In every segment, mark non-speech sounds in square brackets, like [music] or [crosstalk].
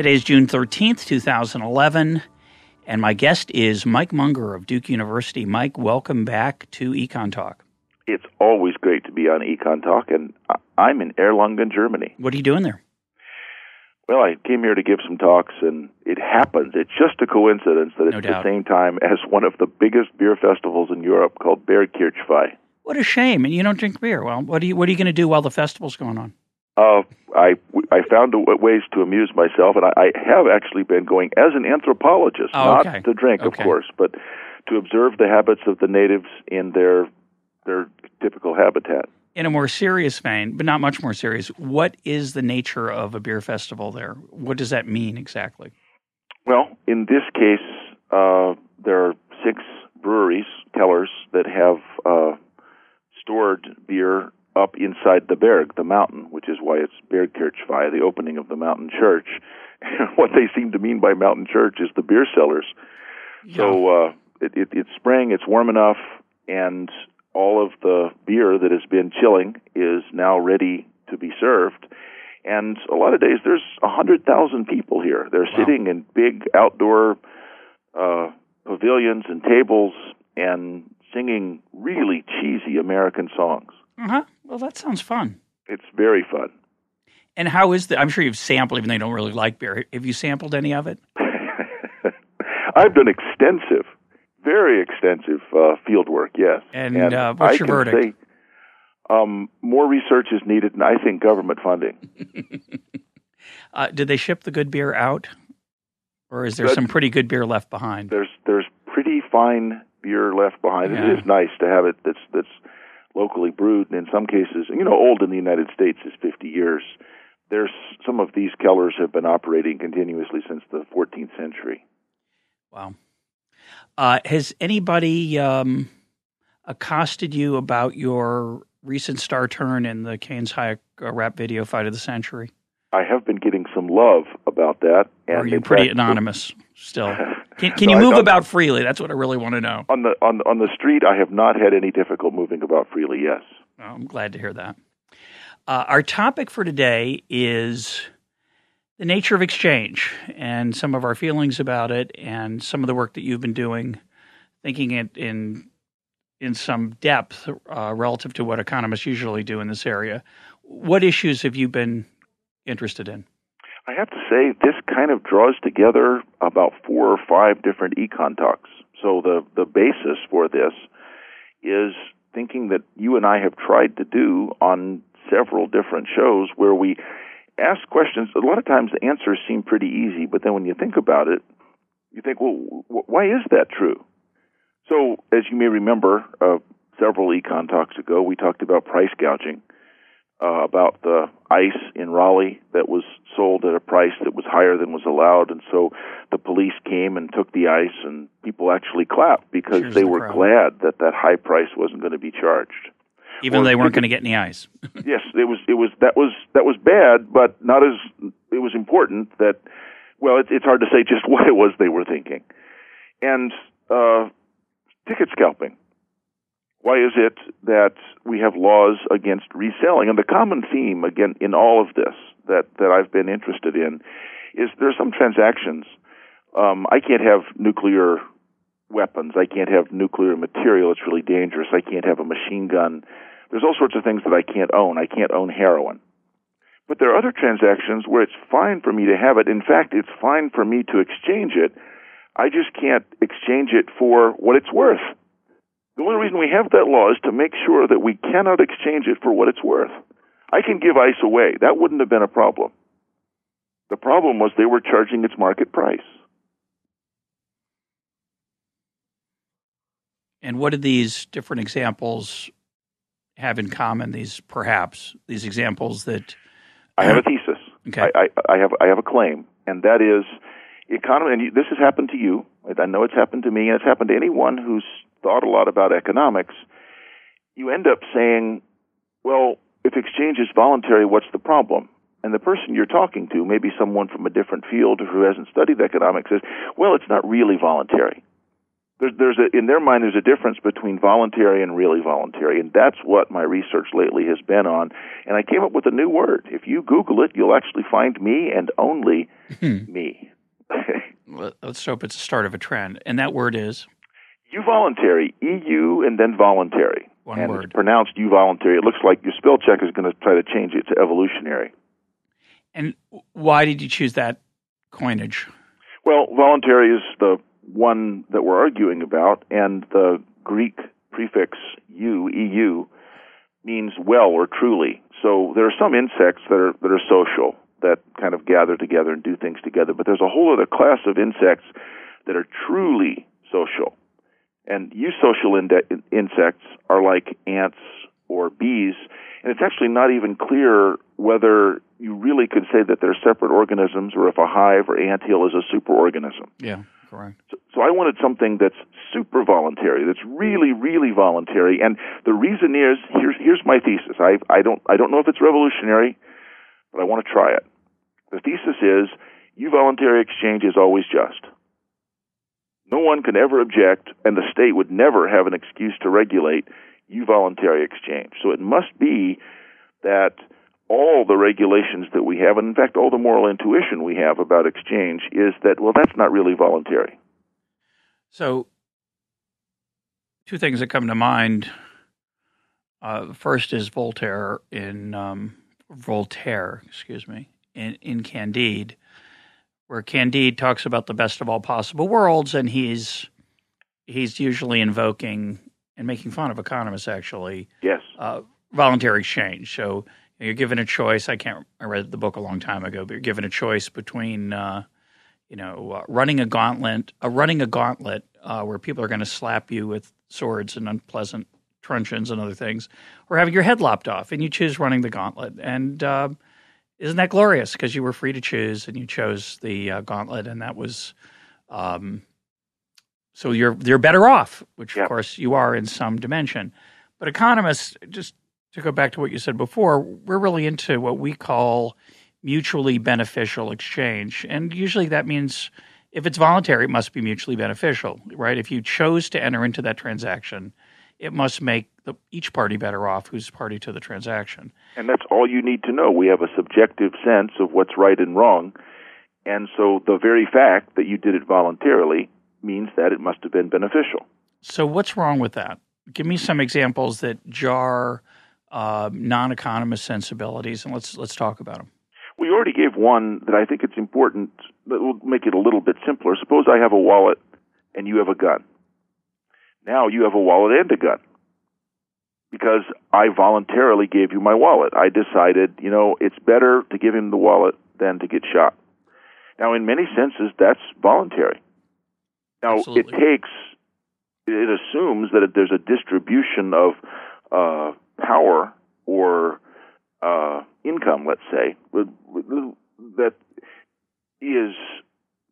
Today is June 13th, 2011, and my guest is Mike Munger of Duke University. Mike, welcome back to Econ Talk. It's always great to be on Econ Talk, and I'm in Erlangen, Germany. What are you doing there? Well, I came here to give some talks, and it happens. It's just a coincidence that it's No the same time as one of the biggest beer festivals in Europe called Bergkirchweih. What a shame! And you don't drink beer. Well, what are you What are you going to do while the festival's going on? Uh, I I found ways to amuse myself, and I, I have actually been going as an anthropologist, Oh, not okay. to drink, Okay. of course, but to observe the habits of the natives in their their typical habitat. In a more serious vein, but not much more serious, what is the nature of a beer festival there? What does that mean exactly? Well, in this case, uh, there are six breweries, Kellers, that have uh, stored beer up inside the Berg, the mountain, which is why it's Bergkirchweih, the opening of the mountain church. [laughs] what they seem to mean by mountain church is the beer cellars. So uh, it, it, it's spring, it's warm enough, and all of the beer that has been chilling is now ready to be served. And a lot of days there's a hundred thousand people here. They're Wow. sitting in big outdoor uh, pavilions and tables and singing really cheesy American songs. uh-huh. Well, that sounds fun. It's very fun. And how is the? I'm sure you've sampled, even though you don't really like beer. Have you sampled any of it? [laughs] I've done extensive, very extensive uh, field work. Yes, And, uh, what's I your can verdict? Say, um, more research is needed, and I think government funding. [laughs] Uh, did they ship the good beer out, or is there some pretty good beer left behind? There's there's pretty fine beer left behind. Yeah. It is nice to have it that's that's locally brewed, and in some cases, you know, old in the United States is 50 years. There's some of these Kellers have been operating continuously since the 14th century. Wow. Uh, has anybody um, accosted you about your recent star turn in the Keynes Hayek uh, rap video "Fight of the Century"? I have been getting some love about that. And are you pretty anonymous still? [laughs] Can, can No, you move about freely? That's what I really want to know. on the on on the street? I have not had any difficult moving about freely. Yes. I'm glad to hear that. Uh, our topic for today is the nature of exchange and some of our feelings about it, and some of the work that you've been doing, thinking it in in some depth uh, relative to what economists usually do in this area. What issues have you been interested in? I have to say, this kind of draws together about four or five different econ talks. So the the basis for this is thinking that you and I have tried to do on several different shows where we ask questions. A lot of times the answers seem pretty easy, but then when you think about it, you think, well, wh- why is that true? So, as you may remember, uh, several econ talks ago, we talked about price gouging uh, about the ice in Raleigh that was sold at a price that was higher than was allowed, and so the police came and took the ice, and people actually clapped because Cheers they the were crowd. glad that that high price wasn't going to be charged. Even Or though they weren't going to get any ice. [laughs] yes, it was it was that was that was bad, but not as it was important that. Well, it, it's hard to say just [laughs] what it was they were thinking, and uh, ticket scalping. Why is it that we have laws against reselling? And the common theme, again, in all of this that, that I've been interested in is there's some transactions. Um, I can't have nuclear weapons. I can't have nuclear material. It's really dangerous. I can't have a machine gun. There's all sorts of things that I can't own. I can't own heroin. But there are other transactions where it's fine for me to have it. In fact, it's fine for me to exchange it. I just can't exchange it for what it's worth. The only reason we have that law is to make sure that we cannot exchange it for what it's worth. I can give ice away. That wouldn't have been a problem. The problem was they were charging its market price. And what did these different examples have in common? These perhaps these examples that I have a thesis. okay, I, I, I have I have a claim, and that is economy. And this has happened to you. I know it's happened to me, and it's happened to anyone who's thought a lot about economics. You end up saying, "Well, if exchange is voluntary, what's the problem?" And the person you're talking to, maybe someone from a different field who hasn't studied economics, says, "Well, it's not really voluntary." There's, there's a, in their mind, there's a difference between voluntary and really voluntary, and that's what my research lately has been on. And I came up with a new word. If you Google it, you'll actually find me and only hmm. me. [laughs] Let's hope it's the start of a trend. And that word is? Euvoluntary, EU and then voluntary. One and word. It's pronounced you voluntary. It looks like your spell check is going to try to change it to evolutionary. And why did you choose that coinage? Well, voluntary is the one that we're arguing about, and the Greek prefix "eu" (eu) means well or truly. So there are some insects that are that are social that kind of gather together and do things together, but there's a whole other class of insects that are truly social. And eusocial inde- insects are like ants or bees, and it's actually not even clear whether you really could say that they're separate organisms or if a hive or ant hill is a superorganism. Yeah. Correct. So, so I wanted something that's super voluntary, that's really, really voluntary. And the reason is here's here's my thesis. I I don't I don't know if it's revolutionary, but I want to try it. The thesis is euvoluntary exchange is always just. No one can ever object, and the state would never have an excuse to regulate euvoluntary exchange. So it must be that all the regulations that we have, and in fact, all the moral intuition we have about exchange is that, well, that's not really voluntary. So, two things that come to mind. Uh, first is Voltaire in um, Voltaire, excuse me, in, in Candide, where Candide talks about the best of all possible worlds, and he's he's usually invoking and making fun of economists, actually. Yes. Uh, voluntary exchange. So you're given a choice. I can't. I read the book a long time ago, but you're given a choice between, uh, you know, uh, running a gauntlet, uh, running a gauntlet uh, where people are going to slap you with swords and unpleasant truncheons and other things, or having your head lopped off, and you choose running the gauntlet. And uh, isn't that glorious? Because you were free to choose, and you chose the uh, gauntlet, and that was. Um, so you're you're better off, which of course you are in some dimension. But economists just to go back to what you said before, we're really into what we call mutually beneficial exchange. And usually that means if it's voluntary, it must be mutually beneficial, right? If you chose to enter into that transaction, it must make the, each party better off who's party to the transaction. And that's all you need to know. We have a subjective sense of what's right and wrong. And so the very fact that you did it voluntarily means that it must have been beneficial. So, what's wrong with that? Give me some examples that jar uh, non-economist sensibilities, and let's let's talk about them. We already gave one that I think it's important that will make it a little bit simpler. Suppose I have a wallet and you have a gun. Now you have a wallet and a gun because I voluntarily gave you my wallet. I decided, you know, it's better to give him the wallet than to get shot. Now, in many senses, that's voluntary. Now, Absolutely. it takes, it assumes that there's a distribution of uh, power or uh, income, let's say, that is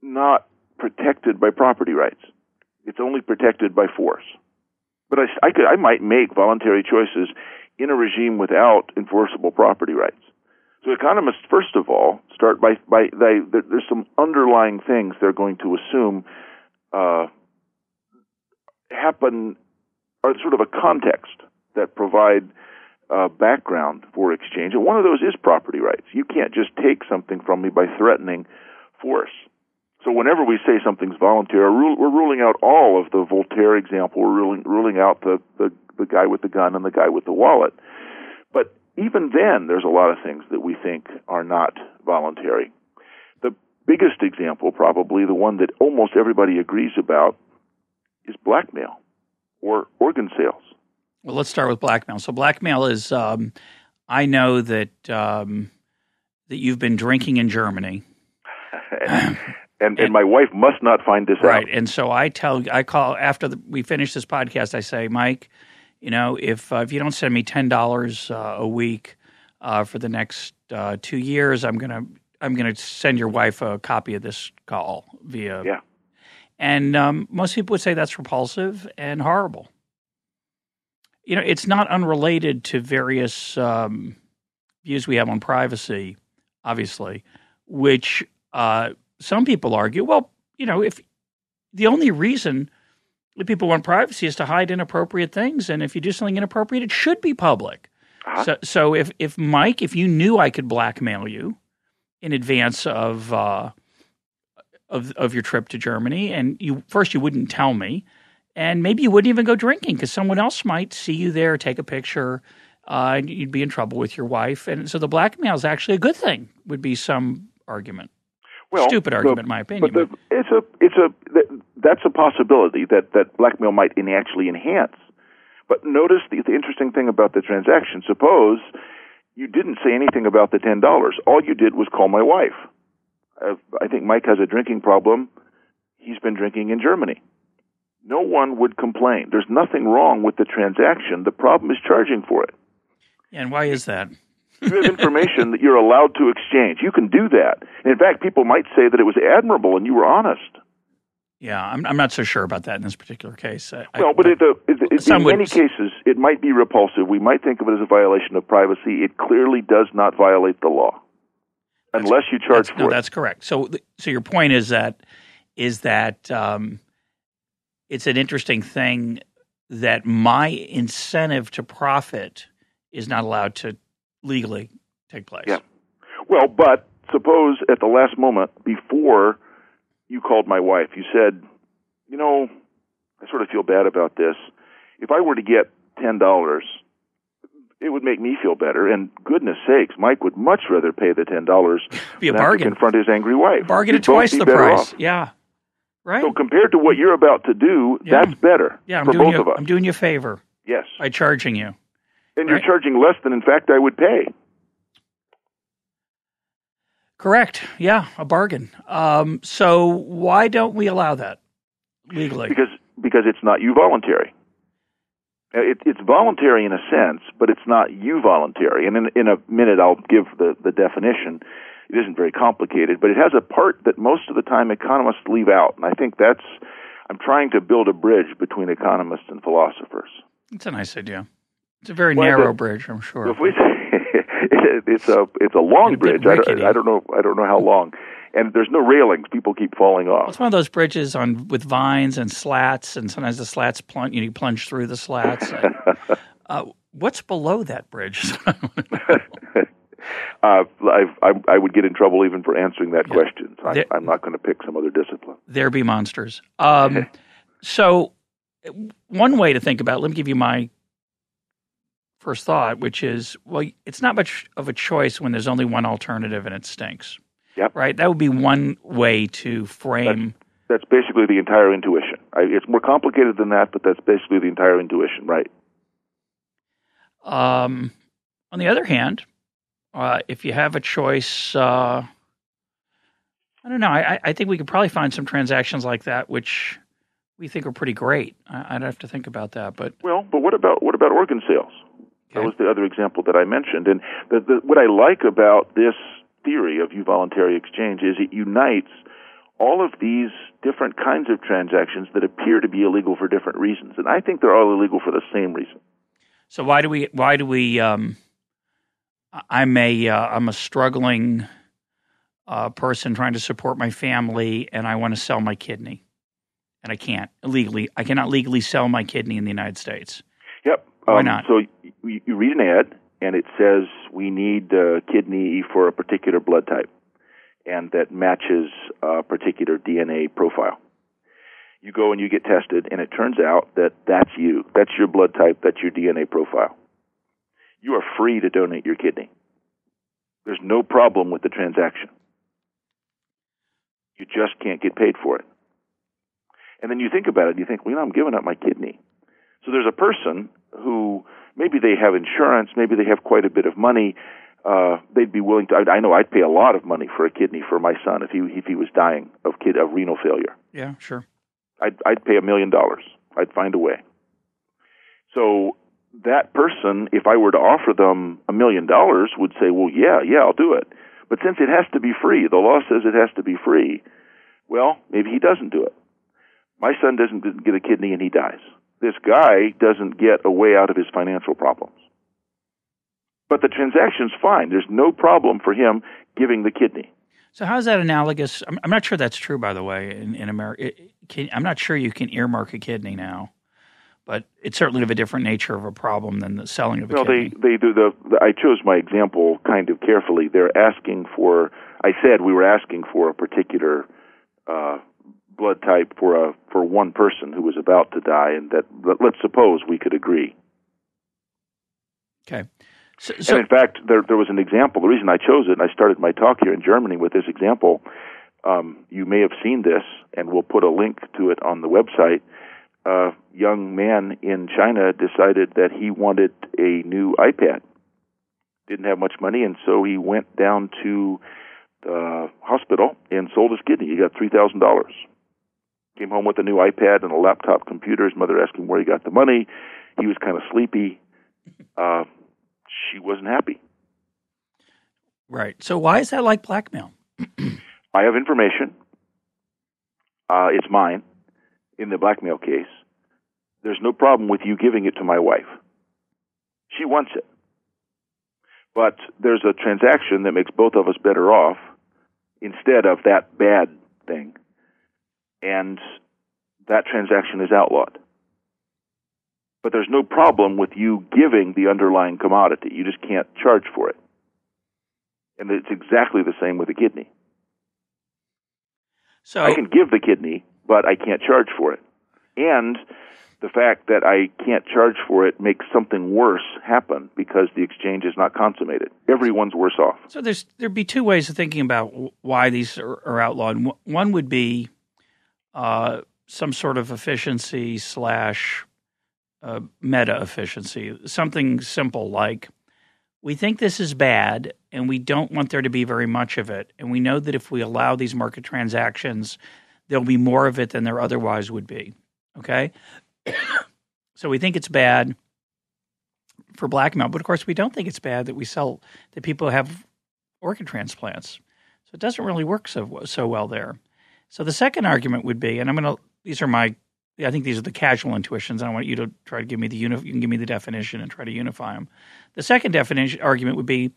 not protected by property rights. It's only protected by force. But I, I, could, I might make voluntary choices in a regime without enforceable property rights. So economists, first of all, start by, by they, there's some underlying things they're going to assume uh, happen, are sort of a context that provide uh, background for exchange, and one of those is property rights. You can't just take something from me by threatening force. So whenever we say something's voluntary, we're ruling out all of the Voltaire example. We're ruling, ruling out the, the, the guy with the gun and the guy with the wallet. But even then, there's a lot of things that we think are not voluntary. The biggest example, probably the one that almost everybody agrees about, is blackmail or organ sales. Well, let's start with blackmail. So blackmail is um, I know that um, that you've been drinking in Germany. [laughs] and, and, and my wife must not find this right. out. Right. And so I tell I call after the, we finish this podcast I say, "Mike, you know, if uh, if you don't send me $10 uh, a week uh, for the next uh, 2 years, I'm going to I'm going to send your wife a copy of this call via. Yeah. And um, most people would say that's repulsive and horrible. You know, it's not unrelated to various um, views we have on privacy, obviously, which uh, some people argue, well, you know, if the only reason that people want privacy is to hide inappropriate things, and if you do something inappropriate, it should be public. Uh-huh. So, so if if Mike, if you knew I could blackmail you in advance of uh, of of your trip to Germany, and you first you wouldn't tell me, and maybe you wouldn't even go drinking because someone else might see you there, take a picture, uh, and you'd be in trouble with your wife, and so the blackmail is actually a good thing. Would be some argument. Well, Stupid argument, in my opinion. But the, it's a it's a that's a possibility that that blackmail might in actually enhance. But notice the, the interesting thing about the transaction. Suppose you didn't say anything about the ten dollars. All you did was call my wife. Uh, I think Mike has a drinking problem. He's been drinking in Germany. No one would complain. There's nothing wrong with the transaction. The problem is charging for it. and why is that? You have information that you're allowed to exchange. You can do that. And in fact, people might say that it was admirable and you were honest. Yeah, I'm I'm not so sure about that in this particular case. I, Well, but it, uh, it, it, in would- many cases, it might be repulsive. We might think of it as a violation of privacy. It clearly does not violate the law, unless you charge for no, it. that's correct. So, so your point is that is that um, it's an interesting thing that my incentive to profit is not allowed to legally take place. Yeah. Well, but suppose at the last moment before you called my wife, you said, "You know, I sort of feel bad about this. If I were to get ten dollars, it would make me feel better." And goodness sakes, Mike would much rather pay the ten dollars [laughs] Be a than have to bargain. confront his angry wife. Bargain at twice the price. off. Yeah. Right. So compared to what you're about to do, Yeah. that's better yeah, I'm for both you. of us. I'm doing you a favor yes, by charging you. And you're charging less than, in fact, I would pay. Correct. Yeah, a bargain. Um, so why don't we allow that legally? because because it's not euvoluntary. Uh, It, it's voluntary in a sense, but it's not euvoluntary. And in, in a minute, I'll give the, the definition. It isn't very complicated, but it has a part that most of the time economists leave out. And I think that's, I'm trying to build a bridge between economists and philosophers. It's a nice idea. It's a very Well, narrow bridge, I'm sure. If we [laughs] it's a it's a long A bridge, I don't, I don't know I don't know how long, and there's no railings. People keep falling off. It's one of those bridges on with vines and slats, and sometimes the slats plunge. You, know, you plunge through the slats. [laughs] uh, what's below that bridge? [laughs] uh, I, I would get in trouble even for answering that question. So There- I, I'm not going to pick some other discipline. there be monsters. Um, so, one way to think about. it, Let me give you my first thought, which is, well, it's not much of a choice when there's only one alternative and it stinks. Yep. Right. That would be one way to frame. That's basically the entire intuition. I, it's more complicated than that, but that's basically the entire intuition, right? Um, on the other hand, uh, if you have a choice, uh, I don't know. I, I think we could probably find some transactions like that which we think are pretty great. I, I'd have to think about that, but Well, but what about what about organ sales? That was the other example that I mentioned. And the, the, what I like about this theory of voluntary exchange is it unites all of these different kinds of transactions that appear to be illegal for different reasons. And I think they're all illegal for the same reason. so why do we? Why do we? Um, I'm a uh, I'm a struggling uh, person trying to support my family, and I want to sell my kidney, and I can't legally. I cannot legally sell my kidney in the United States. Yep. Why Um, not? So you, read an ad, and it says we need a kidney for a particular blood type, and that matches a particular DNA profile. You go and you get tested, and it turns out that that's you. That's your blood type. That's your DNA profile. You are free to donate your kidney. There's no problem with the transaction. You just can't get paid for it. And then you think about it, you think, well, you know, I'm giving up my kidney. So there's a person who maybe they have insurance, maybe they have quite a bit of money. Uh, they'd be willing to. I, I know I'd pay a lot of money for a kidney for my son if he if he was dying of kid of renal failure. Yeah, sure. I'd I'd pay a million dollars. I'd find a way. So that person, if I were to offer them a million dollars, would say, "Well, yeah, yeah, I'll do it." But since it has to be free, the law says it has to be free. Well, maybe he doesn't do it. My son doesn't get a kidney and he dies. This guy doesn't get a way out of his financial problems. But the transaction's fine. There's no problem for him giving the kidney. So how is that analogous? I'm, I'm not sure that's true, by the way, in, in America. Can, I'm not sure you can earmark a kidney now, but it's certainly of a different nature of a problem than the selling of a well, kidney. Well, they, they do the, the. I chose my example kind of carefully. They're asking for. I said we were asking for a particular uh, blood type for a for one person who was about to die, and that let's suppose we could agree. Okay. So, so, and in fact, there there was an example. The reason I chose it, and I started my talk here in Germany with this example. Um, you may have seen this, and we'll put a link to it on the website. A young man in China decided that he wanted a new iPad. Didn't have much money, and so he went down to the hospital and sold his kidney. He got three thousand dollars. Came home with a new iPad and a laptop computer. His mother asked him where he got the money. He was kind of sleepy. Uh, she wasn't happy. Right. So why is that like blackmail? [clears throat] I have information. Uh, it's mine in the blackmail case. There's no problem with you giving it to my wife. She wants it. But there's a transaction that makes both of us better off instead of that bad thing. And that transaction is outlawed but there's no problem with you giving the underlying commodity. You just can't charge for it. And it's exactly the same with a kidney. So I can give the kidney, but I can't charge for it. And the fact that I can't charge for it makes something worse happen because the exchange is not consummated. Everyone's worse off. So there's there'd be two ways of thinking about why these are, are outlawed. One would be uh, some sort of efficiency slash uh, meta efficiency, something simple like we think this is bad and we don't want there to be very much of it. And we know that if we allow these market transactions, there'll be more of it than there otherwise would be. Okay? [coughs] so we think it's bad for blackmail, but of course we don't think it's bad that we sell that people have organ transplants. So it doesn't really work so so well there. So the second argument would be, and I'm going to these are my I think these are the casual intuitions. I want you to try to give me the uni- you can give me the definition and try to unify them. The second definition argument would be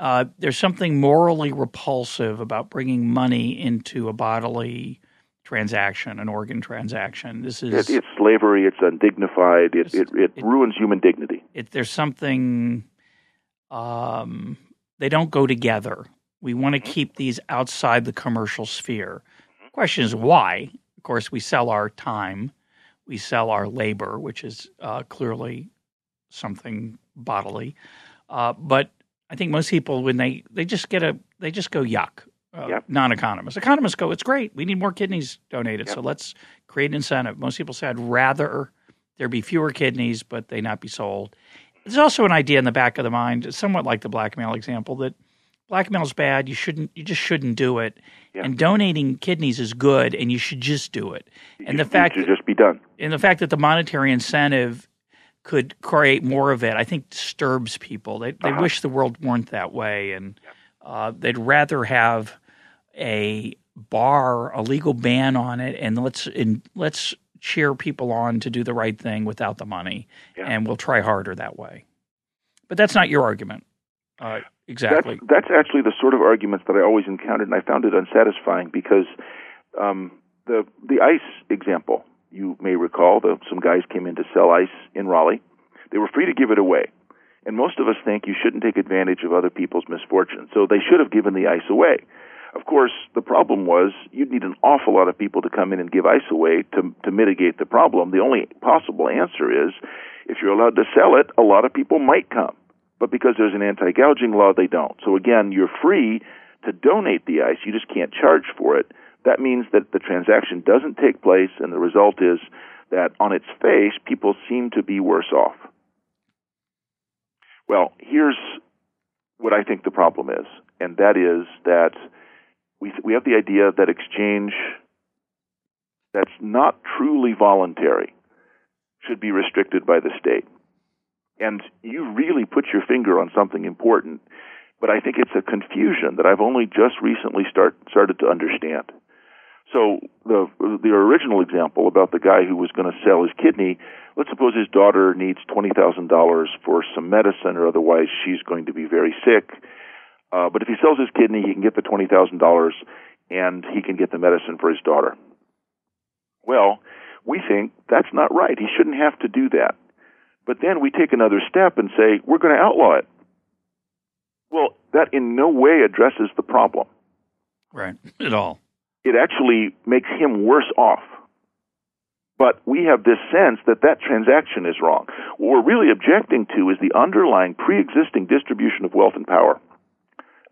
uh, there's something morally repulsive about bringing money into a bodily transaction, an organ transaction. This is it, it's slavery. It's undignified. It it, it, it ruins human dignity. there's something um, they don't go together. We want to mm-hmm. keep these outside the commercial sphere. Question is why. Of course, we sell our time we sell our labor, which is uh, clearly something bodily. Uh, but I think most people, when they they just get a they just go yuck. Uh, yep. Non-economists, economists go, it's great. We need more kidneys donated, yep. so let's create an incentive. Most people say, I'd rather there be fewer kidneys, but they not be sold. There's also an idea in the back of the mind, somewhat like the blackmail example, that blackmail is bad. You shouldn't. You just shouldn't do it. Yeah. And donating kidneys is good, and you should just do it. And the fact to just be done. And the fact that the monetary incentive could create more of it, I think, disturbs people. They they uh-huh. wish the world weren't that way, and uh, they'd rather have a bar, a legal ban on it, and let's and let's cheer people on to do the right thing without the money, yeah. and we'll try harder that way. But that's not your argument. Uh, exactly. That's, that's, actually the sort of arguments that I always encountered, and I found it unsatisfying because um, the the ice example you may recall, the, some guys came in to sell ice in Raleigh. They were free to give it away, and most of us think you shouldn't take advantage of other people's misfortune, so they should have given the ice away. Of course, the problem was you'd need an awful lot of people to come in and give ice away to to mitigate the problem. The only possible answer is if you're allowed to sell it, a lot of people might come but because there's an anti gouging law, they don't. So again, you're free to donate the ice, you just can't charge for it. That means that the transaction doesn't take place, and the result is that on its face, people seem to be worse off. Well, here's what I think the problem is, and that is that we, we have the idea that exchange that's not truly voluntary should be restricted by the state and you really put your finger on something important. but I think it's a confusion that I've only just recently start, started to understand. So the the original example about the guy who was going to sell his kidney, let's suppose his daughter needs twenty thousand dollars for some medicine, or otherwise she's going to be very sick. Uh, but if he sells his kidney, he can get the twenty thousand dollars, and he can get the medicine for his daughter. Well, we think that's not right. He shouldn't have to do that. But then we take another step and say we're going to outlaw it. Well, that in no way addresses the problem. Right, at all. It actually makes him worse off. But we have this sense that that transaction is wrong. What we're really objecting to is the underlying pre existing distribution of wealth and power.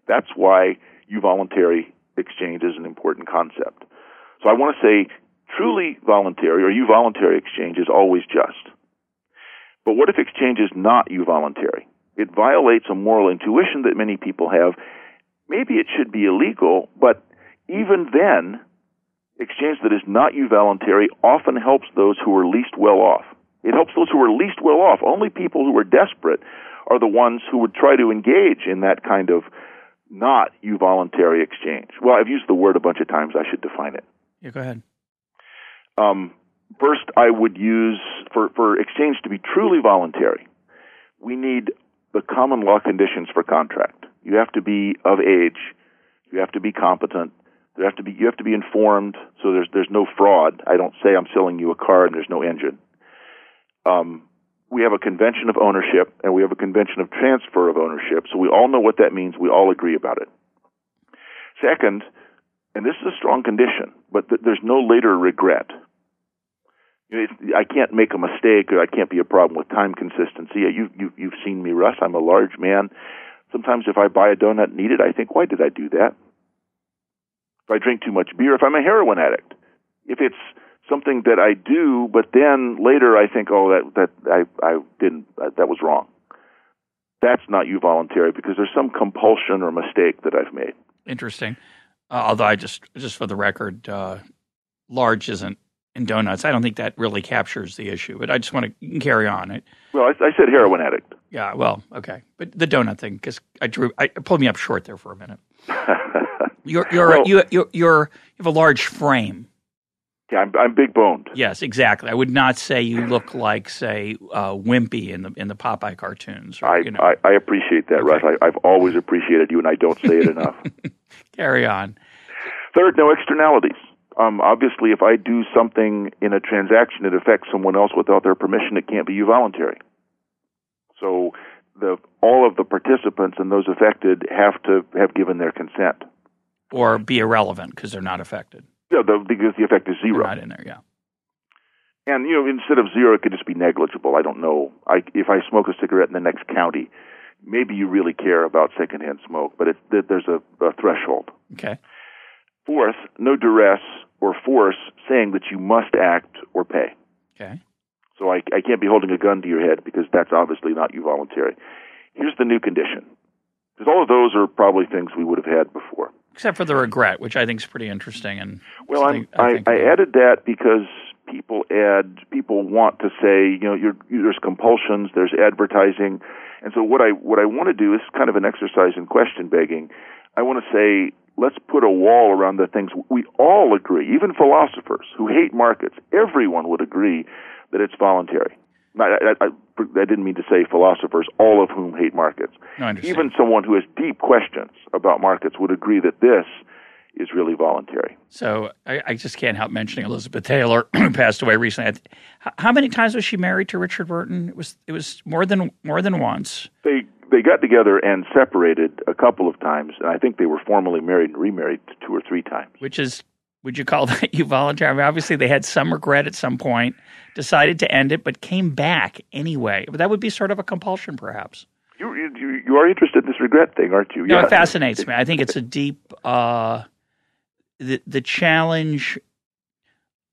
That's why euvoluntary exchange is an important concept. So I want to say truly voluntary or euvoluntary exchange is always just. But what if exchange is not euvoluntary? It violates a moral intuition that many people have. Maybe it should be illegal, but even then, exchange that is not euvoluntary often helps those who are least well off. It helps those who are least well off. Only people who are desperate are the ones who would try to engage in that kind of not euvoluntary exchange. Well, I've used the word a bunch of times. I should define it. Yeah, go ahead. Um, first, I would use for, for exchange to be truly voluntary. We need the common law conditions for contract. You have to be of age. You have to be competent. You have to be you have to be informed. So there's there's no fraud. I don't say I'm selling you a car and there's no engine. Um, we have a convention of ownership and we have a convention of transfer of ownership. So we all know what that means. We all agree about it. Second, and this is a strong condition, but th- there's no later regret. I can't make a mistake, or I can't be a problem with time consistency. You, you, you've seen me, Russ. I'm a large man. Sometimes, if I buy a donut and eat it, I think, why did I do that? If I drink too much beer, if I'm a heroin addict, if it's something that I do, but then later I think, oh, that that I I didn't that, that was wrong. That's not euvoluntary because there's some compulsion or mistake that I've made. Interesting. Uh, although I just just for the record, uh, large isn't in donuts. I don't think that really captures the issue, but I just want to carry on. It. Well, I, I said heroin addict. Yeah, well, okay, but the donut thing because I drew, I pulled me up short there for a minute. [laughs] you're you're, well, you you're, you're you have a large frame. Yeah, I'm, I'm big boned. Yes, exactly. I would not say you look like, say, uh, Wimpy in the in the Popeye cartoons. Or, I, you know. I, I appreciate that, okay. Russ. I, I've always appreciated you, and I don't say it [laughs] enough. Carry on. Third, no externalities. Um, obviously, if I do something in a transaction that affects someone else without their permission, it can't be voluntary. So the all of the participants and those affected have to have given their consent, or be irrelevant because they're not affected. Yeah, the, because the effect is 0 they're not in there. Yeah. And you know, instead of zero, it could just be negligible. I don't know. I, if I smoke a cigarette in the next county, maybe you really care about secondhand smoke, but it's, there's a, a threshold. Okay. Fourth, no duress or force saying that you must act or pay. Okay. So I, I can't be holding a gun to your head because that's obviously not euvoluntary. Here's the new condition. Because all of those are probably things we would have had before. Except for the regret, which I think is pretty interesting. And well, I, I, I added that because people add, people want to say, you know, you're, there's compulsions, there's advertising, and so what I what I want to do is kind of an exercise in question begging. I want to say let's put a wall around the things we all agree, even philosophers who hate markets, everyone would agree that it's voluntary. I, I, I, didn't mean to say philosophers, all of whom hate markets. No, even someone who has deep questions about markets would agree that this is really voluntary. So I, I just can't help mentioning Elizabeth Taylor, [clears throat] who passed away recently. How many times was she married to Richard Burton? It was it was more than more than once. They they got together and separated a couple of times, and I think they were formally married and remarried two or three times. Which is, would you call [laughs] that euvoluntary? I mean, obviously, they had some regret at some point, decided to end it, but came back anyway. But that would be sort of a compulsion, perhaps. You you, you are interested in this regret thing, aren't you? No, yeah. it fascinates me. I think it's a deep uh, the the challenge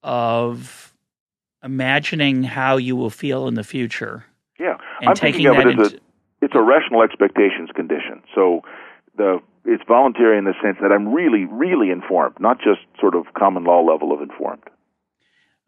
of imagining how you will feel in the future. Yeah, and I'm taking that into, it's a rational expectations condition. So the it's voluntary in the sense that I'm really, really informed, not just sort of common law level of informed.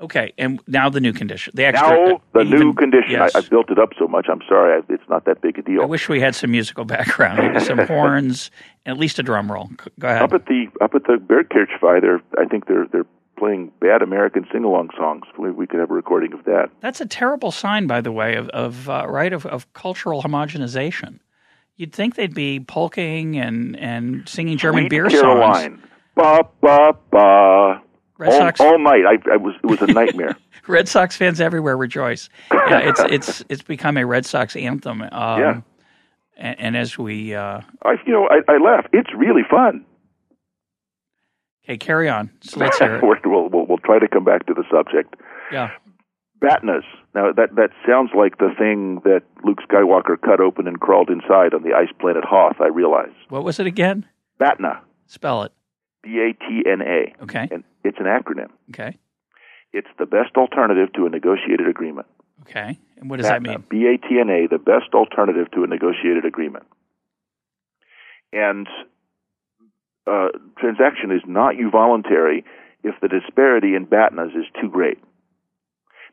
Okay, and now the new condition. The extra, now uh, the even- new condition. yes. I, I built it up so much. I'm sorry. I, it's not that big a deal. I wish we had some musical background, [laughs] some [laughs] horns, at least a drum roll. Go ahead. up at the up at the Bergkirchweih, they're I think they're they're playing bad American sing along songs. We, we could have a recording of that. That's a terrible sign, by the way, of, of uh, right of, of cultural homogenization. You'd think they'd be polking and, and singing German Sweet beer songs. Caroline. Ba ba ba. Red all, Sox all night. I, I was it was a nightmare. [laughs] Red Sox fans everywhere rejoice. Yeah, it's it's it's become a Red Sox anthem. Um, Yeah. And, and as we uh, I you know I, I laugh. It's really fun. Okay, carry on. So let's [laughs] hear it. we'll, we'll, we'll try to come back to the subject. Yeah. BATNAs. Now that that sounds like the thing that Luke Skywalker cut open and crawled inside on the ice planet Hoth. I realize. What was it again? BATNA. Spell it. B A T N A. Okay. And it's an acronym. Okay. It's the best alternative to a negotiated agreement. Okay. And what does that mean? B A T N A, the best alternative to a negotiated agreement. And uh, transaction is not euvoluntary if the disparity in BATNAs is too great.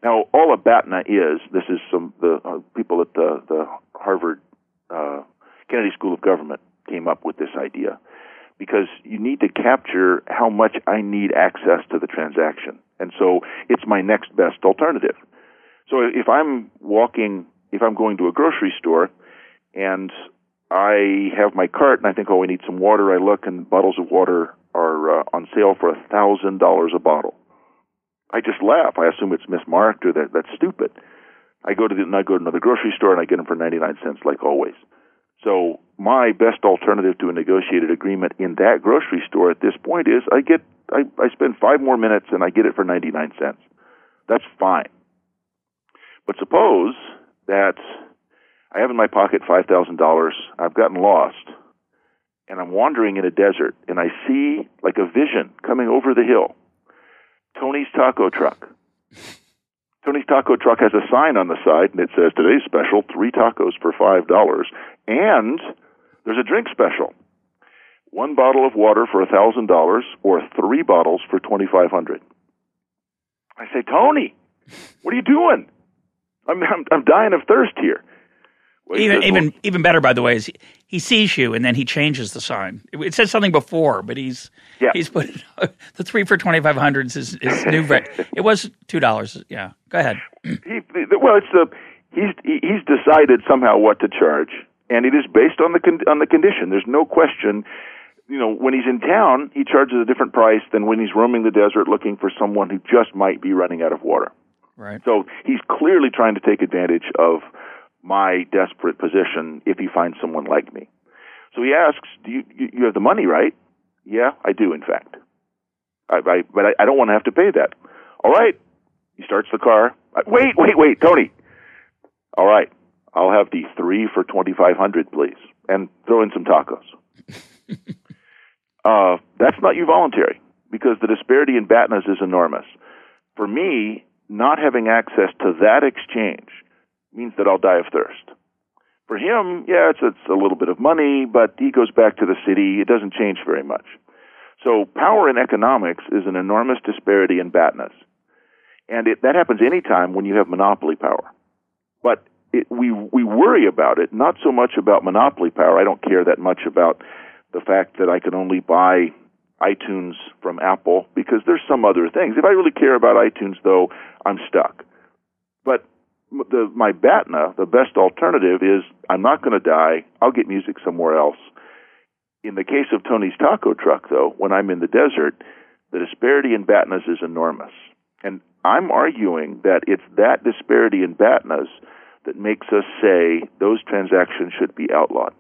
Now, all a BATNA is, this is some the uh, people at the, the Harvard uh, Kennedy School of Government came up with this idea because you need to capture how much I need access to the transaction. And so it's my next best alternative. So if I'm walking, if I'm going to a grocery store and I have my cart and I think, oh, we need some water, I look and bottles of water are uh, on sale for a thousand dollars a bottle. I just laugh. I assume it's mismarked or that that's stupid. I go to the, and I go to another grocery store and I get them for 99 cents like always. So my best alternative to a negotiated agreement in that grocery store at this point is I get I, I spend five more minutes and I get it for 99 cents. That's fine. But suppose that I have in my pocket $5,000, I've gotten lost, and I'm wandering in a desert, and I see like a vision coming over the hill. Tony's Taco Truck. [laughs] Tony's Taco Truck has a sign on the side, and it says today's special: three tacos for five dollars, and there's a drink special: one bottle of water for a thousand dollars, or three bottles for twenty five hundred. I say, Tony, what are you doing? I'm I'm, I'm dying of thirst here. Even even "Well, even better, by the way, is he, he sees you and then he changes the sign. It, it said something before, but he's Yeah. he's put the three for twenty five hundreds is is new. [laughs] it was two dollars. Yeah, go ahead. he, well, it's the he's he- he's decided somehow what to charge, and it is based on the con, on the condition. There's no question. You know, when he's in town, he charges a different price than when he's roaming the desert looking for someone who just might be running out of water. Right. So he's clearly trying to take advantage of my desperate position if he finds someone like me. So he asks, "Do you you have the money, right?" Yeah, I do. In fact, I, I but I, I don't want to have to pay that. All right. He starts the car. I- Wait, wait, wait, Tony. All right, I'll have the three for twenty five hundred, please, and throw in some tacos. [laughs] uh, that's not euvoluntary because the disparity in BATNAs is enormous. For me, not having access to that exchange means that I'll die of thirst. For him, yeah, it's, it's a little bit of money, but he goes back to the city. It doesn't change very much. So power in economics is an enormous disparity in BATNAs. And it, that happens anytime when you have monopoly power. But it, we, we worry about it, not so much about monopoly power. I don't care that much about the fact that I can only buy iTunes from Apple because there's some other things. If I really care about iTunes, though, I'm stuck. But the, my BATNA, the best alternative is I'm not going to die. I'll get music somewhere else. In the case of Tony's Taco Truck, though, when I'm in the desert, the disparity in BATNAs is enormous. And I'm arguing that it's that disparity in BATNAs that makes us say those transactions should be outlawed.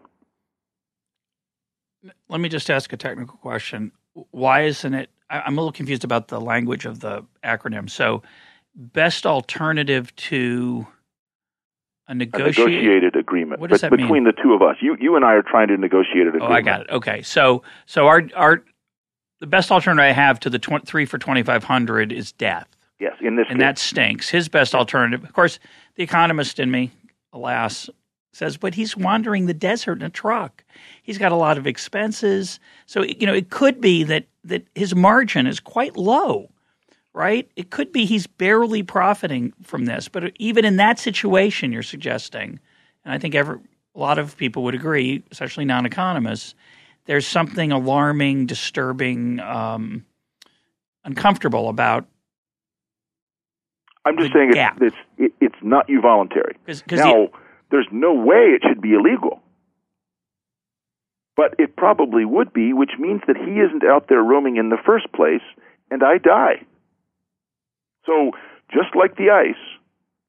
Let me just ask a technical question. Why isn't it? I'm a little confused about the language of the acronym. So, best alternative to a A negotiated agreement What does that mean? between the two of us. You, you and I are trying to negotiate an agreement. Oh. I got it. Okay, so so our our the best alternative I have to the tw- three for twenty five hundred is death, Yes, in this and case. that stinks. His best alternative, of course, the economist in me, alas, says, but he's wandering the desert in a truck. He's got a lot of expenses, so you know it could be that that his margin is quite low, right? It could be he's barely profiting from this, but even in that situation, you're suggesting, and I think every, a lot of people would agree, especially non economists, there's something alarming, disturbing, um, uncomfortable about. I'm just saying it's, it's, it's not euvoluntary. Cause, cause now, the, there's no way it should be illegal. But it probably would be, which means that he isn't out there roaming in the first place, and I die. So, just like the ice,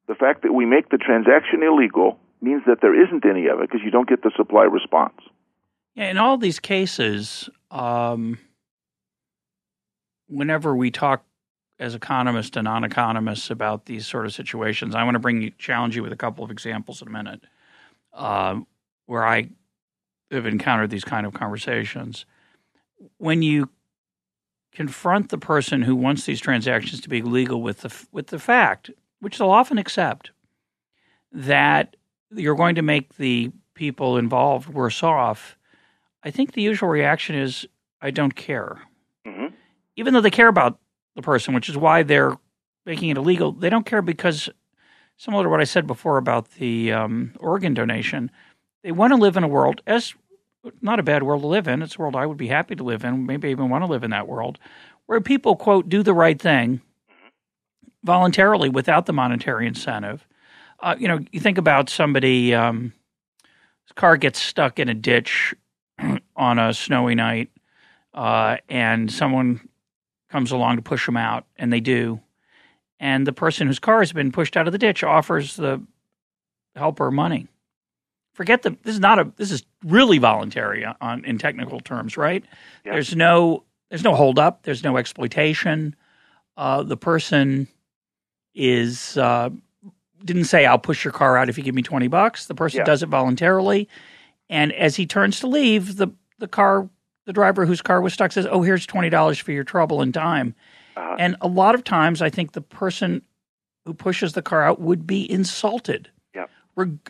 the fact that we make the transaction illegal means that there isn't any of it because you don't get the supply response. Yeah, in all these cases, um, whenever we talk as economists and non-economists about these sort of situations, I want to bring you, challenge you with a couple of examples in a minute, uh, where I have encountered these kind of conversations. When you confront the person who wants these transactions to be legal with the with the fact, which they'll often accept, that you're going to make the people involved worse off, I think the usual reaction is, I don't care. Mm-hmm. Even though they care about the person, which is why they're making it illegal, they don't care because, similar to what I said before about the um, organ donation, they want to live in a world, as not a bad world to live in, it's a world I would be happy to live in, maybe even want to live in that world, where people, quote, do the right thing voluntarily without the monetary incentive uh, you know, you think about somebody, um, car gets stuck in a ditch [clears throat] on a snowy night, uh, and someone comes along to push them out, and they do. And the person whose car has been pushed out of the ditch offers the helper money. Forget the this is not a this is really voluntary on in technical terms, right? Yeah. There's no there's no holdup, there's no exploitation. Uh, the person is uh, didn't say I'll push your car out if you give me 20 bucks. The person Yeah. does it voluntarily. And as he turns to leave, the the car the driver whose car was stuck says, "Oh, here's $20 for your trouble and time." Uh-huh. And a lot of times I think the person who pushes the car out would be insulted.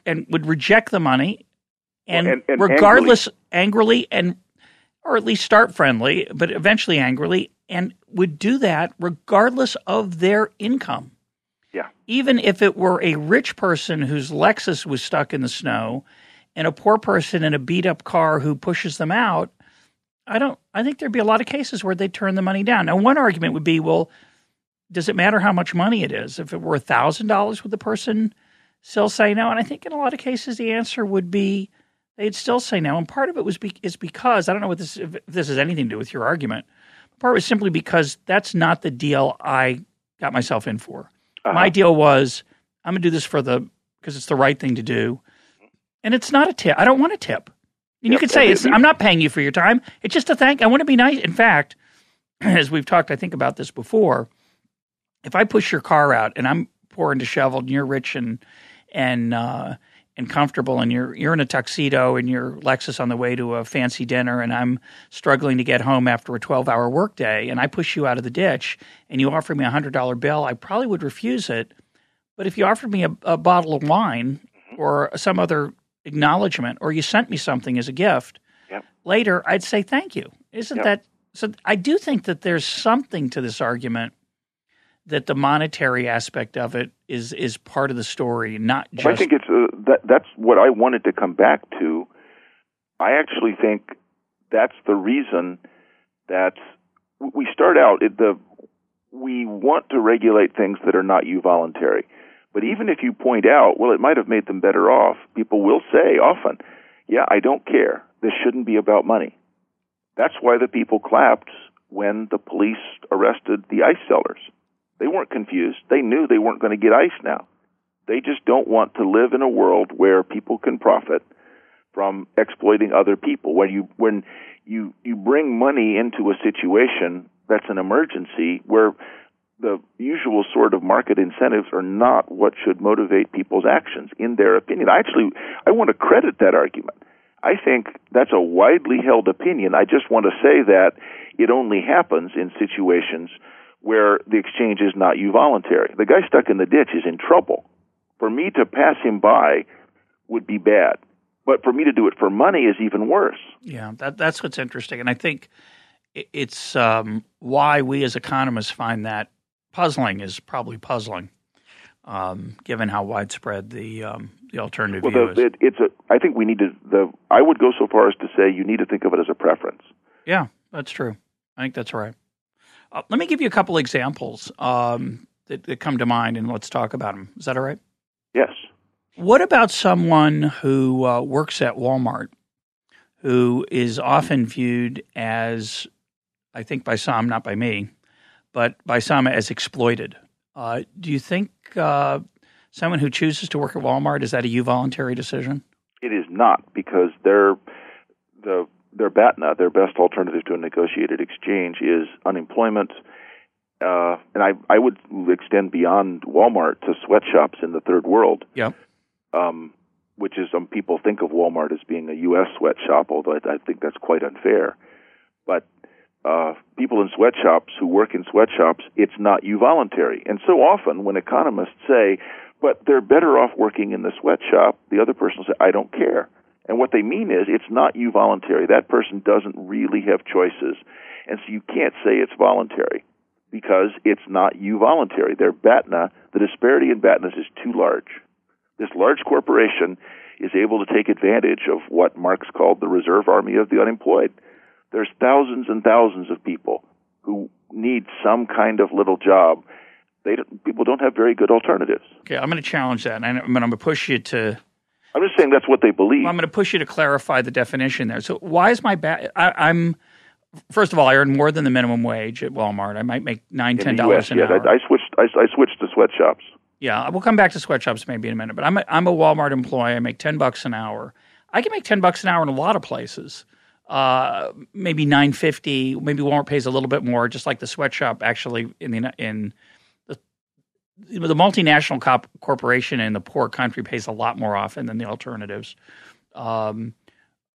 And would reject the money and, and- and regardless angrily and or at least start friendly, but eventually angrily and would do that regardless of their income Yeah. even if it were a rich person whose Lexus was stuck in the snow and a poor person in a beat up car who pushes them out, I don't I think there'd be a lot of cases where they'd turn the money down. Now one argument would be, well, does it matter how much money it is? If it were thousand dollars would the person still say no? And I think in a lot of cases the answer would be they'd still say no. And part of it was be, is because I don't know what this if this has anything to do with your argument. Part was simply because that's not the deal I got myself in for. Uh-huh. My deal was I'm going to do this for the because it's the right thing to do, and it's not a tip. I don't want a tip. And you could say it's, I'm not paying you for your time. It's just a thank. I want to be nice. In fact, [clears throat] as we've talked, I think about this before. If I push your car out and I'm poor and disheveled, and you're rich and and uh, and comfortable, and you're you're in a tuxedo and your Lexus on the way to a fancy dinner, and I'm struggling to get home after a 12 hour workday, and I push you out of the ditch, and you offer me a hundred dollar bill, I probably would refuse it. But if you offered me a, a bottle of wine or some other acknowledgement, or you sent me something as a gift Yep. later, I'd say thank you. Isn't Yep. that so? I do think that there's something to this argument that the monetary aspect of it is is part of the story, not just. I think it's uh, that. That's what I wanted to come back to. I actually think that's the reason that we start out at the. We want to regulate things that are not euvoluntary, but even if you point out, well, it might have made them better off. People will say often, "Yeah, I don't care. This shouldn't be about money." That's why the people clapped when the police arrested the ice sellers. They weren't confused. They knew they weren't going to get ice now. They just don't want to live in a world where people can profit from exploiting other people. When you when you you bring money into a situation that's an emergency where the usual sort of market incentives are not what should motivate people's actions in their opinion. I actually I want to credit that argument. I think that's a widely held opinion. I just want to say that it only happens in situations where the exchange is not euvoluntary. The guy stuck in the ditch is in trouble. For me to pass him by would be bad. But for me to do it for money is even worse. Yeah, that that's what's interesting, and I think it's um, why we as economists find that puzzling is probably puzzling, um, given how widespread the um, the alternative well, view the, is. It, it's a. I think we need to. The I would go so far as to say you need to think of it as a preference. Yeah, that's true. I think that's right. Uh, let me give you a couple examples um, that, that come to mind, and let's talk about them. Is that all right? Yes. What about someone who uh, works at Walmart, who is often viewed as, I think by some, not by me, but by some as exploited? Uh, do you think uh, someone who chooses to work at Walmart is that a euvoluntary decision? It is not because they're the their BATNA, their best alternative to a negotiated exchange, is unemployment. Uh, and I I would extend beyond Walmart to sweatshops in the third world. Yep. Um, which is some people think of Walmart as being a U.S. sweatshop, although I, I think that's quite unfair. But uh, people in sweatshops who work in sweatshops, it's not euvoluntary. And so often, when economists say, "But they're better off working in the sweatshop," the other person will say, "I don't care." And what they mean is it's not euvoluntary. That person doesn't really have choices. And so you can't say it's voluntary because it's not euvoluntary. Their BATNA, the disparity in BATNAs is too large. This large corporation is able to take advantage of what Marx called the reserve army of the unemployed. There's thousands and thousands of people who need some kind of little job. They don't, people don't have very good alternatives. Okay, I'm going to challenge that, and I'm going to push you to I'm just saying that's what they believe. Well, I'm going to push you to clarify the definition there. So, why is my ba- I, am first of all, I earn more than the minimum wage at Walmart. I might make nine, ten dollars an yeah, hour. I, I switched. I, I, switched to sweatshops. Yeah, we'll come back to sweatshops maybe in a minute. But I'm a, I'm a Walmart employee. I make ten bucks an hour. I can make ten bucks an hour in a lot of places. Uh, maybe nine fifty. Maybe Walmart pays a little bit more, just like the sweatshop actually in the in the multinational cop- corporation in the poor country pays a lot more often than the alternatives. Um,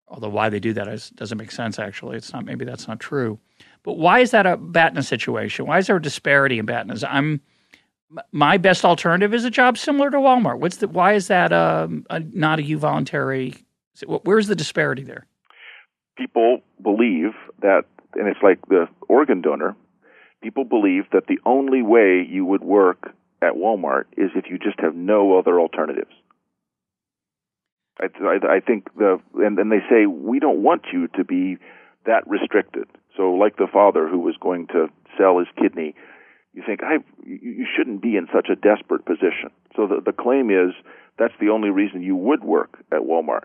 although why they do that is, doesn't make sense. Actually, it's not. Maybe that's not true. But why is that a BATNA situation? Why is there a disparity in BATNAs? I'm my best alternative is a job similar to Walmart. What's the? Why is that um, a, not a euvoluntary? Where's the disparity there? People believe that, and it's like the organ donor. People believe that the only way you would work at Walmart is if you just have no other alternatives. I, I, I think the and then they say we don't want you to be that restricted. So like the father who was going to sell his kidney, you think I you shouldn't be in such a desperate position. So the the claim is that's the only reason you would work at Walmart.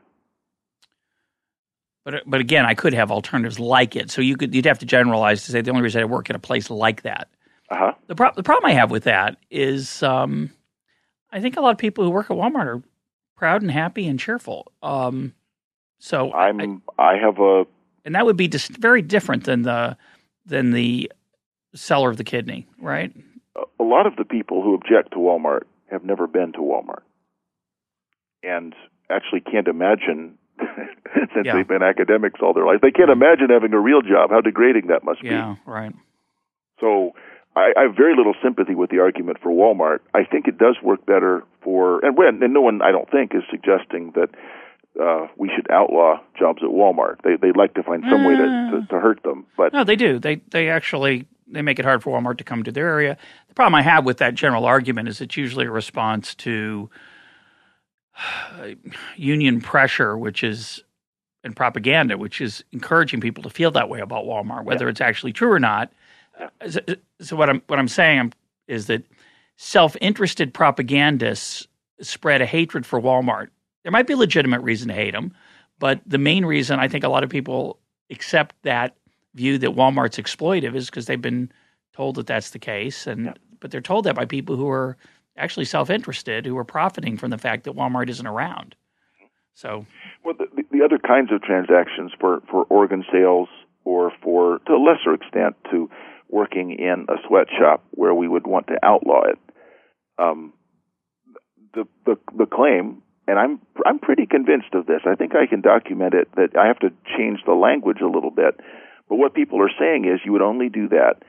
But but again, I could have alternatives like it. So you could you'd have to generalize to say the only reason I work at a place like that uh-huh. The, pro- the problem I have with that is um, I think a lot of people who work at Walmart are proud and happy and cheerful. Um, so I'm I, I, have a and that would be just very different than the than the seller of the kidney, right? A lot of the people who object to Walmart have never been to Walmart and actually can't imagine [laughs] since yeah. they've been academics all their life. They can't imagine having a real job. How degrading that must yeah, be. Yeah, right. So I, I have very little sympathy with the argument for Walmart. I think it does work better for, and when, and no one I don't think is suggesting that uh, we should outlaw jobs at Walmart. They they'd like to find some way to, to, uh. to hurt them, but no, they do. They they actually they make it hard for Walmart to come to their area. The problem I have with that general argument is it's usually a response to union pressure, which is and propaganda, which is encouraging people to feel that way about Walmart, whether yeah. it's actually true or not. Uh, so, so, what I'm what I'm saying um, is that self-interested propagandists spread a hatred for Walmart. There might be a legitimate reason to hate them, but the main reason I think a lot of people accept that view that Walmart's exploitive is because they've been told that that's the case, and yeah. but they're told that by people who are actually self-interested, who are profiting from the fact that Walmart isn't around. So, well, the, the other kinds of transactions for for organ sales or for to a lesser extent to working in a sweatshop where we would want to outlaw it. Um, the, the the claim, and I'm I'm pretty convinced of this. I think I can document it. That I have to change the language a little bit, but what people are saying is you would only do that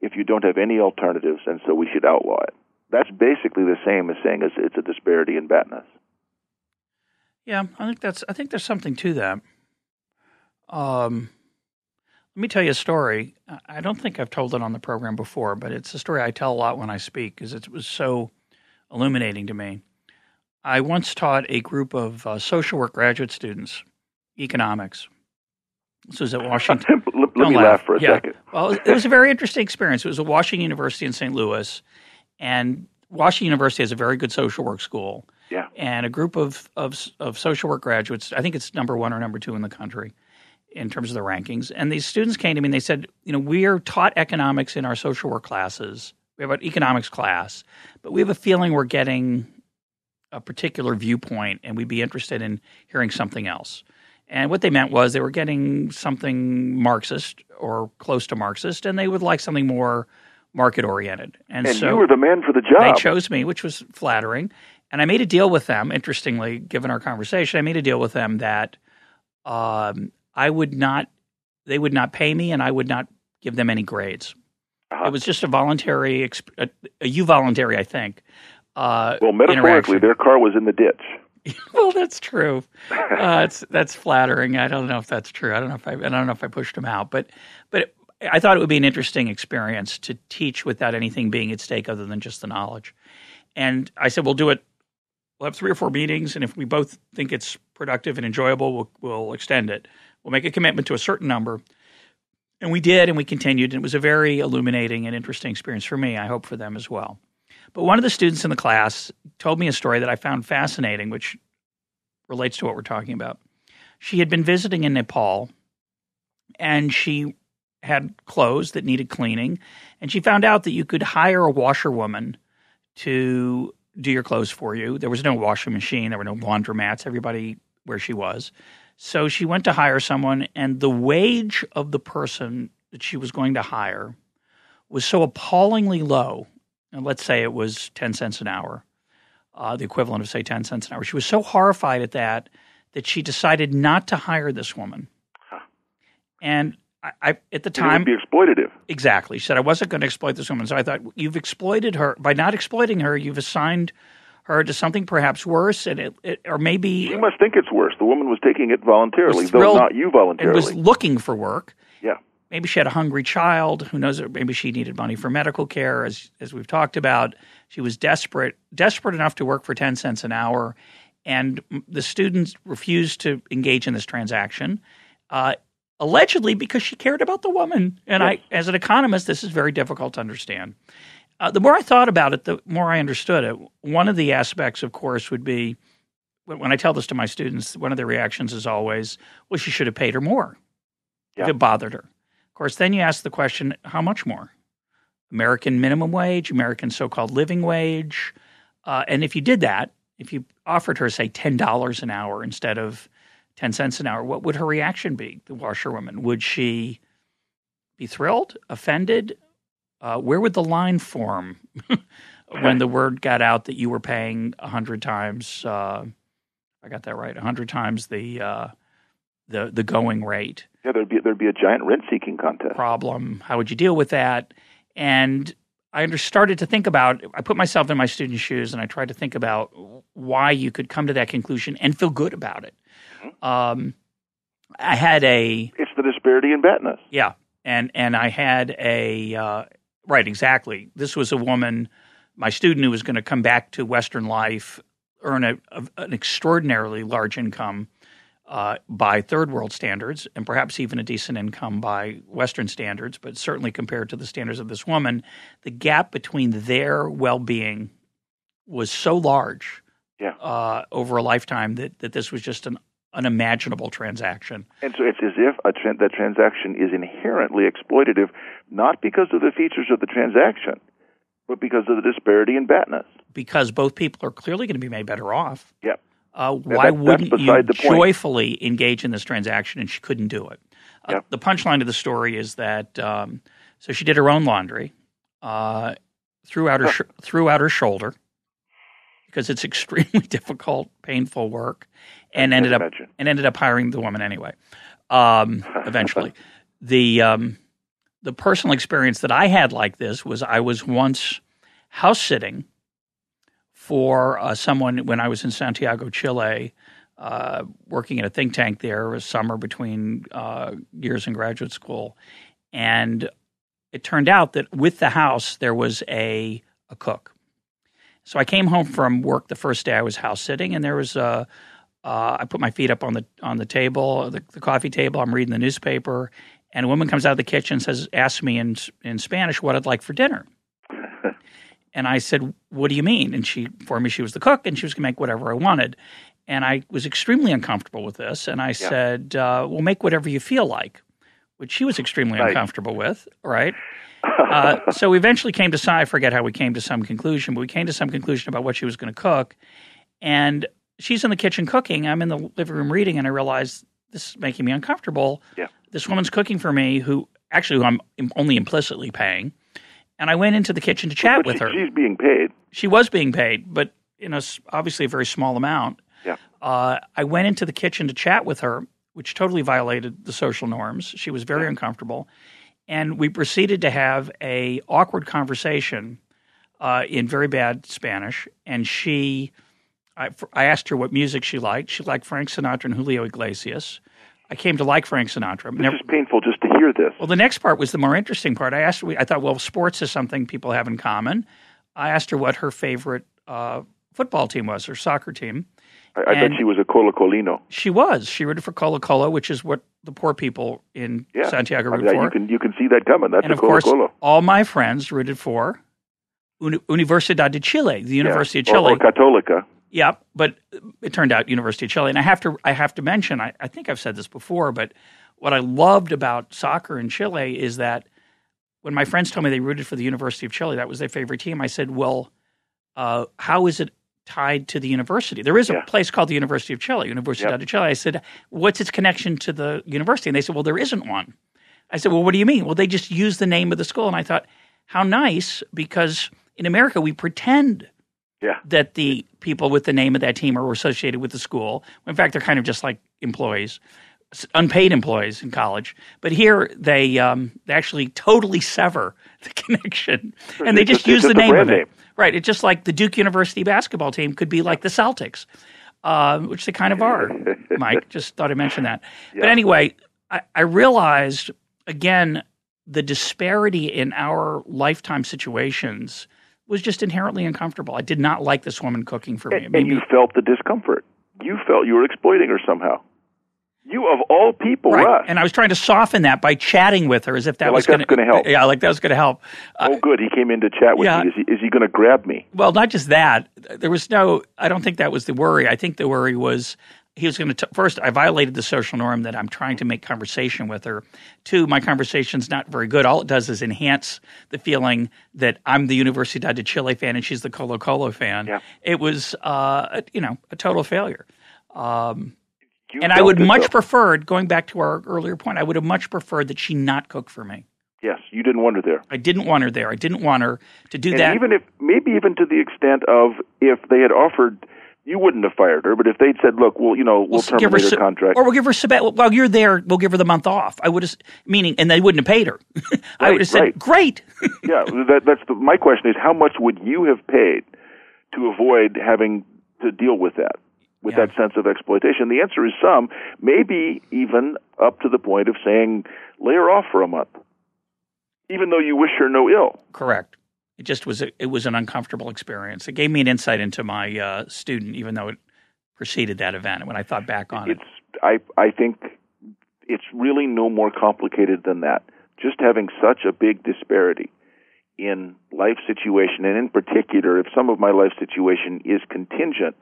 if you don't have any alternatives, and so we should outlaw it. That's basically the same as saying it's a disparity in BATNAs. Yeah, I think that's I think there's something to that. Um, Let me tell you a story. I don't think I've told it on the program before, but it's a story I tell a lot when I speak because it was so illuminating to me. I once taught a group of uh, social work graduate students economics. This was at [laughs] Washington. let, let me laugh. laugh. for a yeah. second. well, it was a very interesting experience. It was at Washington University in St. Louis, and Washington University has a very good social work school. Yeah. And a group of, of, of social work graduates, I think it's number one or number two in the country in terms of the rankings. And these students came to me and they said, you know, we are taught economics in our social work classes. We have an economics class, but we have a feeling we're getting a particular viewpoint and we'd be interested in hearing something else. And what they meant was they were getting something Marxist or close to Marxist, and they would like something more market oriented. And, and, so you were the man for the job. They chose me, which was flattering. And I made a deal with them. Interestingly, given our conversation, I made a deal with them that um, I would not, they would not pay me, and I would not give them any grades. Uh-huh. It was just a voluntary, a, a euvoluntary, I think. Uh, well, metaphorically, their car was in the ditch. [laughs] well, that's true. Uh, it's that's flattering. I don't know if that's true. I don't know if I, I don't know if I pushed him out, but but I thought it would be an interesting experience to teach without anything being at stake other than just the knowledge. And I said, we'll do it. We'll have three or four meetings, and if we both think it's productive and enjoyable, we'll, we'll extend it. We'll make a commitment to a certain number. And we did, and we continued. And it was a very illuminating and interesting experience for me. I hope for them as well. But one of the students in the class told me a story that I found fascinating, which relates to what we're talking about. She had been visiting in Nepal, and she had clothes that needed cleaning, and she found out that you could hire a washerwoman to do your clothes for you. There was no washing machine, there were no laundromats, everybody where she was. So she went to hire someone, and the wage of the person that she was going to hire was so appallingly low. And let's say it was 10 cents an hour, uh, the equivalent of, say, 10 cents an hour. She was so horrified at that that she decided not to hire this woman. Huh. And I, I at the time it would be exploitative. Exactly. She said I wasn't going to exploit this woman. So I thought you've exploited her by not exploiting her. You've assigned her to something perhaps worse, and it, it or maybe you must think it's worse. The woman was taking it voluntarily, though not euvoluntarily. And was looking for work. Yeah. Maybe she had a hungry child. Who knows? Maybe she needed money for medical care, as as we've talked about. She was desperate, desperate enough to work for ten cents an hour, and the students refused to engage in this transaction. Uh, allegedly because she cared about the woman. And yes. I, as an economist, this is very difficult to understand. Uh, the more I thought about it, the more I understood it. One of the aspects, of course, would be when I tell this to my students, one of their reactions is always, well, she should have paid her more yeah. it bothered her. Of course, then you ask the question, how much more? American minimum wage, American so called living wage. Uh, and if you did that, if you offered her, say, $10 an hour instead of 10 cents an hour, what would her reaction be, the washerwoman? Would she be thrilled, offended? Uh, where would the line form [laughs] when the word got out that you were paying a 100 times, uh, I got that right, a 100 times the, uh, the, the going rate? Yeah, there'd be, there'd be a giant rent seeking contest. Problem. How would you deal with that? And I started to think about, I put myself in my students' shoes and I tried to think about why you could come to that conclusion and feel good about it. Um, I had a. It's the disparity in BATNAs. Yeah, and and I had a uh, right exactly. This was a woman, my student who was going to come back to Western life, earn a, a, an extraordinarily large income. Uh, by third world standards, and perhaps even a decent income by Western standards, but certainly compared to the standards of this woman, the gap between their well being was so large yeah. uh, over a lifetime that, that this was just an unimaginable transaction. And so it's as if tra- that transaction is inherently exploitative, not because of the features of the transaction, but because of the disparity in BATNAs. Because both people are clearly going to be made better off. Yeah. Uh, why that, wouldn't you joyfully engage in this transaction? And she couldn't do it. Uh, yeah. The punchline of the story is that um, so she did her own laundry, uh, threw out her sh- threw out her shoulder because it's [laughs] extremely difficult, painful work, and ended up and ended up hiring the woman anyway. Um, [laughs] eventually, the um, the personal experience that I had like this was I was once house sitting for uh, someone when I was in Santiago, Chile, uh, working at a think tank there a summer between uh, years in graduate school, and it turned out that with the house there was a a cook. So I came home from work the first day I was house sitting, and there was a. Uh, I put my feet up on the on the table, the, the coffee table. I'm reading the newspaper, and a woman comes out of the kitchen and says, asks me in in Spanish what I'd like for dinner. [laughs] and I said, "What do you mean?" And she informed me she was the cook, and she was going to make whatever I wanted. And I was extremely uncomfortable with this, and I yeah. said, uh, "Well, make whatever you feel like," which she was extremely right. uncomfortable with. Right. [laughs] uh, so we eventually came to some. I forget how we came to some conclusion, but we came to some conclusion about what she was going to cook. And she's in the kitchen cooking. I'm in the living room reading, and I realized this is making me uncomfortable. Yeah this woman's cooking for me who actually who I'm only implicitly paying. And I went into the kitchen to chat but with she, her. She's being paid. She was being paid, but in a obviously a very small amount. Yeah. Uh, I went into the kitchen to chat with her, which totally violated the social norms. She was very yeah. uncomfortable, and we proceeded to have a awkward conversation uh, in very bad Spanish. And she, I, I asked her what music she liked. She liked Frank Sinatra and Julio Iglesias. I came to like Frank Sinatra. This Never, is painful just to hear this. Well, the next part was the more interesting part. I asked, I thought, well, sports is something people have in common. I asked her what her favorite uh, football team was, her soccer team. I, I bet she was a Colo Colino. She was. She rooted for Colo Colo, which is what the poor people in yeah. Santiago root I mean, for. You can you can see that coming. That's and of course, all my friends rooted for Universidad de Chile, the University yeah. of Chile, or, or Católica. Yeah, but it turned out University of Chile, and I have to I have to mention I, I think I've said this before, but what I loved about soccer in Chile is that when my friends told me they rooted for the University of Chile, that was their favorite team. I said, "Well, uh, how is it tied to the university? There is a yeah. place called the University of Chile, Universidad yep. de Chile." I said, "What's its connection to the university?" And they said, "Well, there isn't one." I said, "Well, what do you mean?" Well, they just use the name of the school, and I thought, how nice because in America we pretend yeah. that the people with the name of that team are associated with the school. In fact, they're kind of just like employees, unpaid employees in college. But here they um, they actually totally sever [laughs] the connection, and they just, just use the name of it. Name. Right. It's just like the Duke University basketball team could be like the Celtics, uh, which they kind of are. [laughs] Mike just thought I mentioned that. Yeah. But anyway, I, I realized again the disparity in our lifetime situations was just inherently uncomfortable. I did not like this woman cooking for me. And, and you felt the discomfort. You felt you were exploiting her somehow. You of all people, right. Russ. And I was trying to soften that by chatting with her as if that yeah, was like going to help. Yeah, like that was going to help. Uh, oh, good. He came in to chat with yeah. me. Is he, is he going to grab me? Well, not just that. There was no. I don't think that was the worry. I think the worry was he was going to first i violated the social norm that i'm trying to make conversation with her two my conversation's not very good all it does is enhance the feeling that i'm the universidad de chile fan and she's the colo colo fan yeah. it was uh, you know a total failure um, and i would much though. preferred going back to our earlier point i would have much preferred that she not cook for me Yes, you didn't want her there. I didn't want her there. I didn't want her to do and that. Even if, maybe even to the extent of if they had offered you wouldn't have fired her, but if they'd said, "Look, we'll you know, we'll, we'll terminate her, her contract," or we'll give her sabbatical. While you're there, we'll give her the month off. I would have, meaning, and they wouldn't have paid her. [laughs] I right, would have said, right. "Great." [laughs] yeah, that, that's the, my question: is how much would you have paid to avoid having to deal with that, with Yeah. that sense of exploitation? The answer is some, maybe even up to the point of saying, "Lay her off for a month," even though you wish her no ill. Correct. It just was. A, it was an uncomfortable experience. It gave me an insight into my uh, student, even though it preceded that event. When I thought back on it. I I think it's really no more complicated than that. Just having such a big disparity in life situation, and in particular, if some of my life situation is contingent